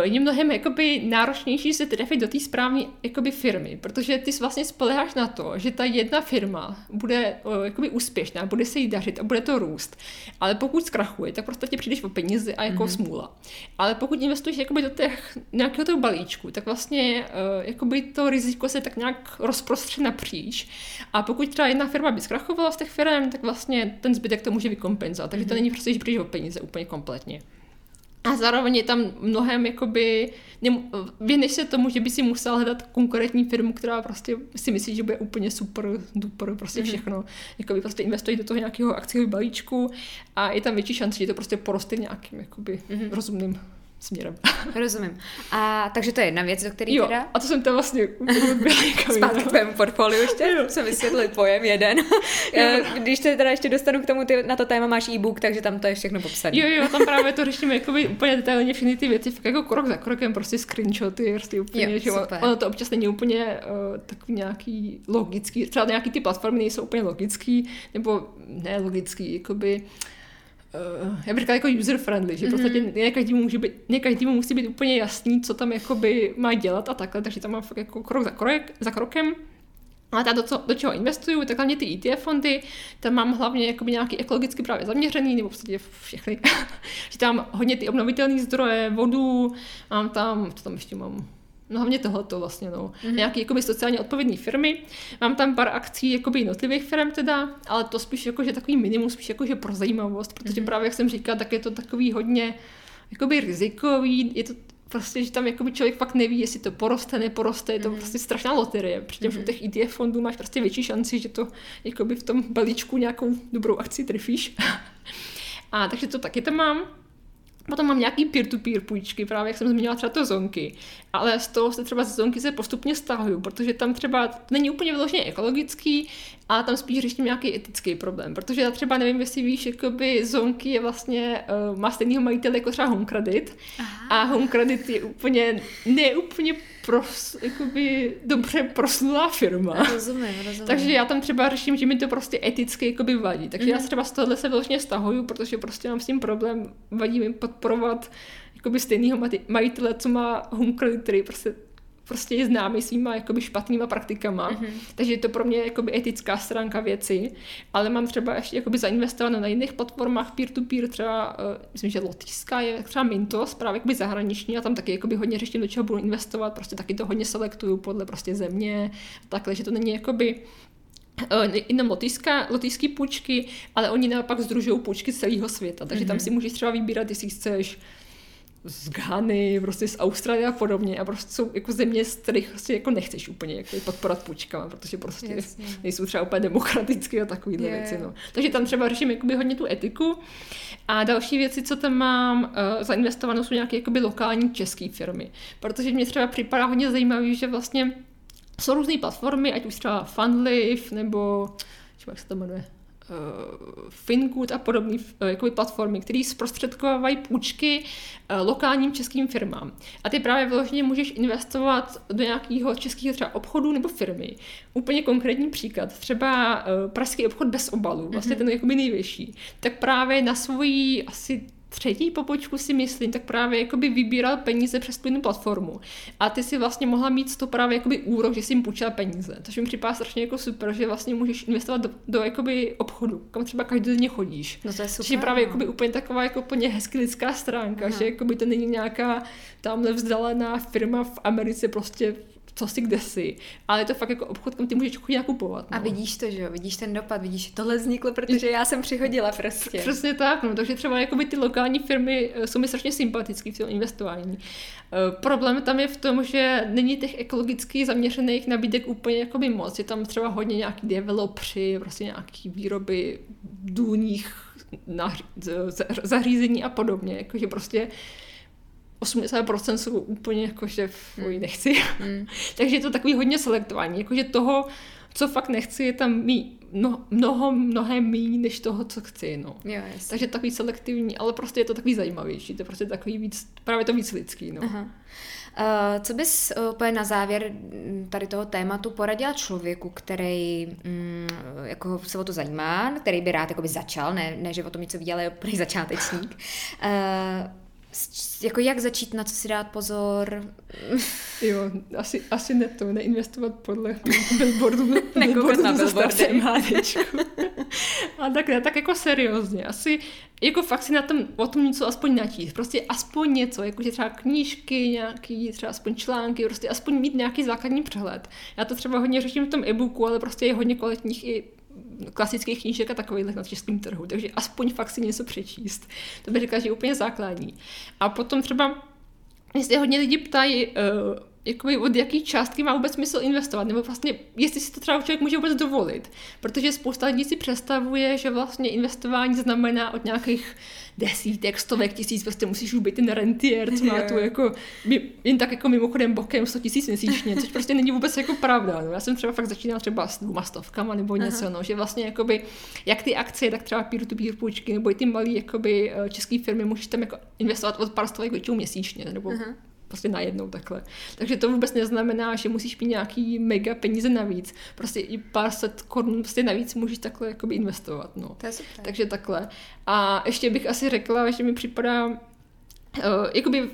Speaker 2: je mnohem jakoby náročnější se trefit do té správné jakoby firmy, protože ty vlastně spoleháš na to, že ta jedna firma bude eh, jakoby úspěšná, bude se jí dařit a bude to růst. Ale pokud zkrachuje, tak prostě přijdeš o peníze a jako mm-hmm. smůla. Ale pokud investuješ jakoby do těch nějakého toho balíčku, tak vlastně uh, jakoby to riziko se tak nějak rozprostře napříč. A pokud třeba jedna firma by zkrachovala z těch firm, tak vlastně ten zbytek to může vykompenzovat. Takže mm-hmm. to mhm. není prostě, že přijdeš o peníze úplně kompletně. A zároveň je tam mnohem, jakoby, věneš se tomu, že by si musel hledat konkrétní firmu, která prostě si myslí, že bude úplně super, duper, prostě mhm. všechno. Mm-hmm. Jakoby prostě investuje do toho nějakého akciového balíčku a je tam větší šance, že to prostě poroste nějakým jakoby mm-hmm. rozumným směrem.
Speaker 1: Rozumím. A takže to je jedna věc, do které
Speaker 2: jo,
Speaker 1: teda...
Speaker 2: a to jsem to vlastně
Speaker 1: Zpátky k tvému portfoliu ještě, jo. jsem vysvětlil pojem jeden. Eh, když se teda ještě dostanu k tomu, ty na to téma máš e-book, takže tam to je všechno popsané.
Speaker 2: Jo, jo, tam právě to řešíme jakoby úplně detailně všechny ty věci, fakt jako krok za krokem, prostě screenshoty, prostě úplně, jo, že super. ono to občas není úplně uh, takový nějaký logický, třeba nějaký ty platformy nejsou úplně logický, nebo ne logický, jakoby uh, já bych řekla jako user-friendly, že mm-hmm. prostě ne každému, může být, ne každému musí být úplně jasný, co tam jakoby má dělat a takhle, takže tam mám fakt jako krok za, krok, za krokem. Ale ta do, co, do čeho investuju, tak hlavně ty ETF fondy, tam mám hlavně jakoby nějaký ekologicky právě zaměřený, nebo v podstatě všechny. že tam hodně ty obnovitelné zdroje, vodu, mám tam, co tam ještě mám, No hlavně tohleto vlastně, no. Mm-hmm. Nějaký jakoby sociálně odpovědné firmy. Mám tam pár akcí jakoby jednotlivých firm teda, ale to spíš jakože takový minimum, spíš jakože pro zajímavost, protože mm-hmm. právě jak jsem říkala, tak je to takový hodně jakoby rizikový, je to prostě, že tam jakoby člověk fakt neví, jestli to poroste, neporoste, je to mm-hmm. prostě strašná loterie, přičemž mm-hmm. u těch ETF fondů máš prostě větší šanci, že to jakoby v tom balíčku nějakou dobrou akci trefíš. A takže to taky tam mám. Potom mám nějaký peer-to-peer půjčky, právě jak jsem zmínila třeba to zonky. Ale z toho se třeba z zonky se postupně stahuju, protože tam třeba není úplně vyloženě ekologický, a tam spíš řeším nějaký etický problém, protože já třeba nevím, jestli víš, jakoby zonky je vlastně, uh, má stejného majitele jako třeba Home Credit Aha. a Home Credit je úplně, ne úplně pros, jakoby dobře proslulá firma.
Speaker 1: Rozumím, rozumím.
Speaker 2: Takže já tam třeba řeším, že mi to prostě eticky jakoby vadí. Takže mm. já se třeba z tohohle se vlastně stahuju, protože prostě mám s tím problém, vadí mi podporovat jakoby stejného majitele, co má Home Credit, který prostě prostě je známý svýma jakoby špatnýma praktikama, mm-hmm. takže je to pro mě jakoby etická stránka věci, ale mám třeba ještě jakoby zainvestováno na jiných platformách peer-to-peer, třeba, uh, myslím, že Lotyšská je třeba Mintos, právě jakoby zahraniční a tam taky jakoby hodně řeším, do čeho budu investovat, prostě taky to hodně selektuju podle prostě země, takhle, že to není jakoby uh, jenom lotyšské půjčky, ale oni naopak združují půjčky z celého světa, takže mm-hmm. tam mhm. si můžeš třeba vybírat, jestli chceš z Ghany, prostě z Austrálie a podobně a prostě jsou jako země, z kterých prostě jako nechceš úplně jako podporovat půjčkama, protože prostě Jasně. nejsou třeba úplně demokratické a takovýhle yeah. věci. No. Takže tam třeba řeším jakoby hodně tu etiku a další věci, co tam mám uh, zainvestovanou, jsou nějaké jakoby lokální české firmy, protože mě třeba připadá hodně zajímavý, že vlastně jsou různé platformy, ať už třeba Fundlive nebo jak se to jmenuje, Fingood a podobné uh, jakoby platformy, které zprostředkovávají půjčky uh, lokálním českým firmám. A ty právě vyloženě můžeš investovat do nějakého českého třeba obchodu nebo firmy. Úplně konkrétní příklad, třeba pražský obchod bez obalu, vlastně mm-hmm. ten jakoby nejvyšší, tak právě na svoji asi třetí pobočku si myslím, tak právě jakoby vybíral peníze přes tu platformu. A ty si vlastně mohla mít to právě jakoby úrok, že jsi jim půjčila peníze. Takže mi připadá strašně jako super, že vlastně můžeš investovat do, do jakoby obchodu, kam třeba každodenně chodíš.
Speaker 1: No to je super.
Speaker 2: Že právě no. jakoby úplně taková jako úplně hezky lidská stránka, Aha. že jakoby to není nějaká tamhle vzdálená firma v Americe prostě co si kde si, ale je to fakt jako obchod, kam ty můžeš chodit nakupovat.
Speaker 1: No. A vidíš to, že jo, vidíš ten dopad, vidíš, tohle vzniklo, protože já jsem přihodila prostě.
Speaker 2: Přesně tak, no, takže třeba jakoby ty lokální firmy eh, jsou mi strašně sympatické v tom investování. Uh, problém tam je v tom, že není těch ekologicky zaměřených nabídek úplně jakoby moc. Je tam třeba hodně nějaký developři, prostě nějaký výroby důlních zařízení a podobně. Jakože prostě 80% jsou úplně jako, že fuj, mm. nechci. Mm. Takže je to takový hodně selektování. Jakože toho, co fakt nechci, je tam mý, no, mnoho, mnohem méně než toho, co chci. No.
Speaker 1: Jo,
Speaker 2: Takže takový selektivní, ale prostě je to takový zajímavější. To je prostě takový víc, právě to víc lidský. No. Aha.
Speaker 1: Uh, co bys uh, úplně na závěr tady toho tématu poradila člověku, který um, jako se o to zajímá, který by rád jakoby začal, ne, ne že o tom něco ví, ale je úplný začátečník. Uh, jako jak začít, na co si dát pozor?
Speaker 2: Jo, asi, asi ne to, neinvestovat podle billboardu.
Speaker 1: Nekoukat na billboardy.
Speaker 2: A tak ne, tak jako seriózně. Asi jako fakt si na tom, o tom něco aspoň načíst. Prostě aspoň něco, jakože třeba knížky, nějaký třeba aspoň články, prostě aspoň mít nějaký základní přehled. Já to třeba hodně řeším v tom e-booku, ale prostě je hodně kvalitních i klasických knížek a takových na českém trhu, takže aspoň fakt si něco přečíst. To bych řekla, že je úplně základní. A potom třeba, jestli hodně lidi ptají, uh, jakoby od jaký částky má vůbec smysl investovat, nebo vlastně jestli si to třeba člověk může vůbec dovolit. Protože spousta lidí si představuje, že vlastně investování znamená od nějakých desítek, stovek tisíc, prostě musíš být ten rentier, co má tu jako, jen tak jako mimochodem bokem 100 tisíc měsíčně, což prostě není vůbec jako pravda. No, já jsem třeba fakt začínala třeba s dvěma stovkama nebo něco, no, že vlastně jakoby, jak ty akcie, tak třeba peer-to-peer půjčky, nebo i ty malé jakoby, eh, české firmy, můžeš tam jako investovat od pár stovek měsíčně, nebo Aha prostě najednou takhle. Takže to vůbec neznamená, že musíš mít nějaký mega peníze navíc. Prostě i pár set korun prostě navíc můžeš takhle jakoby investovat. No.
Speaker 1: To je super.
Speaker 2: Takže takhle. A ještě bych asi řekla, že mi připadá, uh, jakoby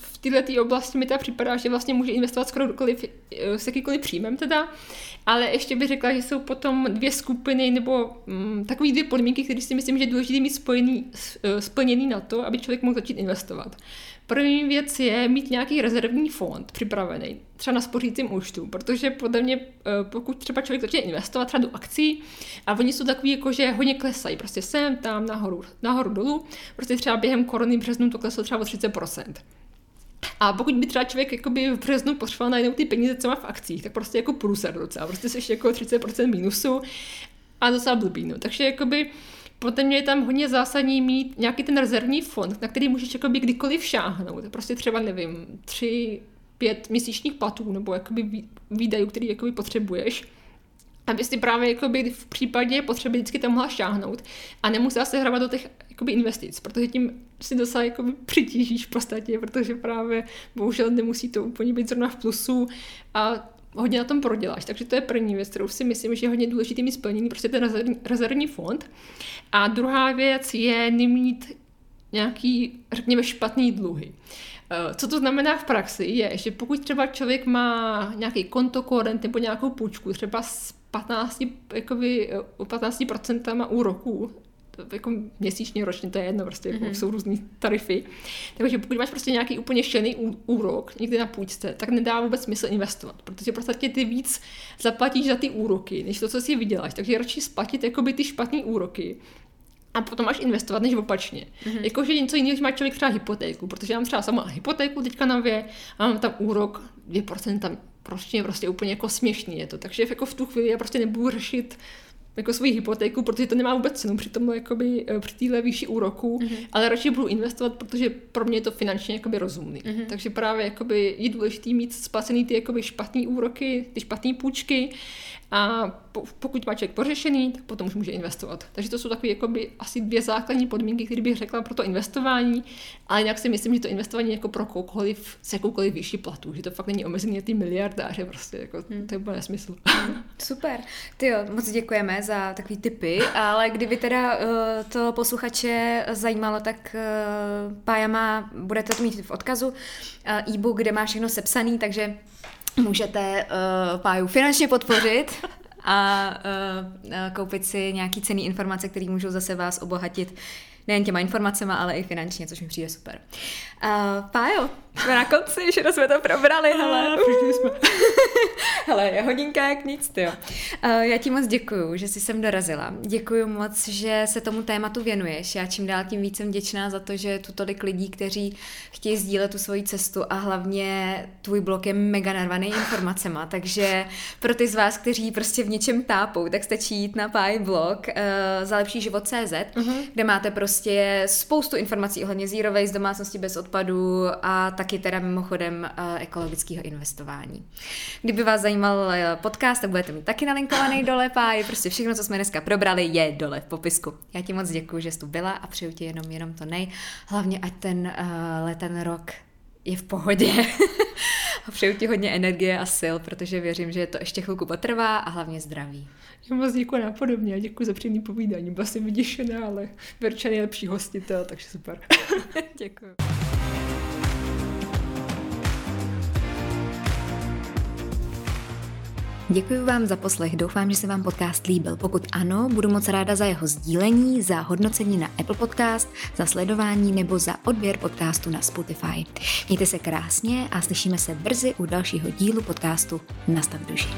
Speaker 2: v této oblasti mi teda připadá, že vlastně může investovat skoro kdokoliv, eh, s jakýkoliv příjmem teda, ale ještě bych řekla, že jsou potom dvě skupiny nebo mm, takové dvě podmínky, které si myslím, že je důležité mít spojený, eh, splněný na to, aby člověk mohl začít investovat. První věc je mít nějaký rezervní fond připravený, třeba na spořícím účtu, protože podle mě, eh, pokud třeba člověk začne investovat třeba do akcí a oni jsou takový, jako že hodně klesají, prostě sem, tam, nahoru, nahoru, dolů, prostě třeba během korony březnu to kleslo třeba o 30%. A pokud by třeba člověk jakoby v březnu potřeboval najednou ty peníze, co má v akcích, tak prostě jako průser docela, prostě jsi jako 30% minusu a docela blbý, no. Takže jakoby podle mě je tam hodně zásadní mít nějaký ten rezervní fond, na který můžeš jakoby kdykoliv šáhnout. Prostě třeba, nevím, tři, pět měsíčních platů nebo jakoby výdajů, který jakoby potřebuješ aby si právě jakoby v případě potřeby vždycky tam mohla šáhnout a nemusela se hrávat do těch jakoby investic, protože tím si docela jakoby přitížíš v podstatě, protože právě bohužel nemusí to úplně být zrovna v plusu a hodně na tom proděláš. Takže to je první věc, kterou si myslím, že je hodně důležitý mít prostě ten rezervní, fond. A druhá věc je nemít nějaký, řekněme, špatný dluhy. Eh, co to znamená v praxi, je, že pokud třeba člověk má nějaký kontokorent nebo nějakou půjčku, třeba s 15, jakoby, 15% úroků, jako měsíčně, ročně, to je jedno, prostě jako mm-hmm. jsou různé tarify. Takže pokud máš prostě nějaký úplně šený úrok někdy na půjčce, tak nedá vůbec smysl investovat, protože prostě ty víc zaplatíš za ty úroky, než to, co si vyděláš. Takže radši splatit jakoby ty špatné úroky, a potom máš investovat, než opačně. Mm-hmm. Jakože něco jiného, že má člověk třeba hypotéku, protože já mám třeba sama hypotéku teďka nově a mám tam úrok 2%, prostě, prostě úplně jako směšný je to. Takže jako v tu chvíli já prostě nebudu řešit jako svoji hypotéku, protože to nemá vůbec cenu při tom, jakoby, eh, při téhle výši úroku, mm-hmm. ale radši budu investovat, protože pro mě je to finančně jakoby rozumný. Mm-hmm. Takže právě jakoby je důležité mít splacený ty jakoby špatné úroky, ty špatné půjčky a pokud má člověk pořešený, tak potom už může investovat. Takže to jsou takové jakoby, asi dvě základní podmínky, které bych řekla pro to investování, ale jinak si myslím, že to investování jako pro kohokoliv s jakoukoliv vyšší platu, že to fakt není omezený ty miliardáře, prostě jako, hmm. to je úplně nesmysl.
Speaker 1: Hmm. Super. Ty jo, moc děkujeme za takový tipy, ale kdyby teda uh, to posluchače zajímalo, tak uh, Pája má, budete to mít v odkazu, uh, e-book, kde má všechno sepsaný, takže můžete uh, Páju finančně podpořit a uh, koupit si nějaký cený informace, které můžou zase vás obohatit nejen těma informacemi, ale i finančně, což mi přijde super. Uh, Pájo, jsme na konci, že jsme to probrali, hele.
Speaker 2: Uh. jsme.
Speaker 1: hele, je hodinka jak nic, ty. Uh, já ti moc děkuju, že jsi sem dorazila. Děkuju moc, že se tomu tématu věnuješ. Já čím dál tím víc jsem vděčná za to, že tu tolik lidí, kteří chtějí sdílet tu svoji cestu a hlavně tvůj blog je mega narvaný informacema, takže pro ty z vás, kteří prostě v něčem tápou, tak stačí jít na Pie blog uh, za lepší život CZ, uh-huh. kde máte prostě spoustu informací ohledně zero waste, domácnosti bez odpadu a taky teda mimochodem uh, ekologického investování. Kdyby vás zajímal eh, podcast, tak budete mít taky nalinkovaný dole páj, prostě všechno, co jsme dneska probrali, je dole v popisku. Já ti moc děkuji, že jsi tu byla a přeju ti jenom, jenom to nej. Hlavně, ať ten uh, leten rok je v pohodě. a přeju ti hodně energie a sil, protože věřím, že to ještě chvilku potrvá a hlavně zdraví.
Speaker 2: Já moc děkuji napodobně a děkuji za příjemný povídání. Byla jsem vyděšená, ale Verča je lepší hostitel, takže super.
Speaker 1: děkuji. Děkuji vám za poslech, doufám, že se vám podcast líbil. Pokud ano, budu moc ráda za jeho sdílení, za hodnocení na Apple Podcast, za sledování nebo za odběr podcastu na Spotify. Mějte se krásně a slyšíme se brzy u dalšího dílu podcastu Nastav duši.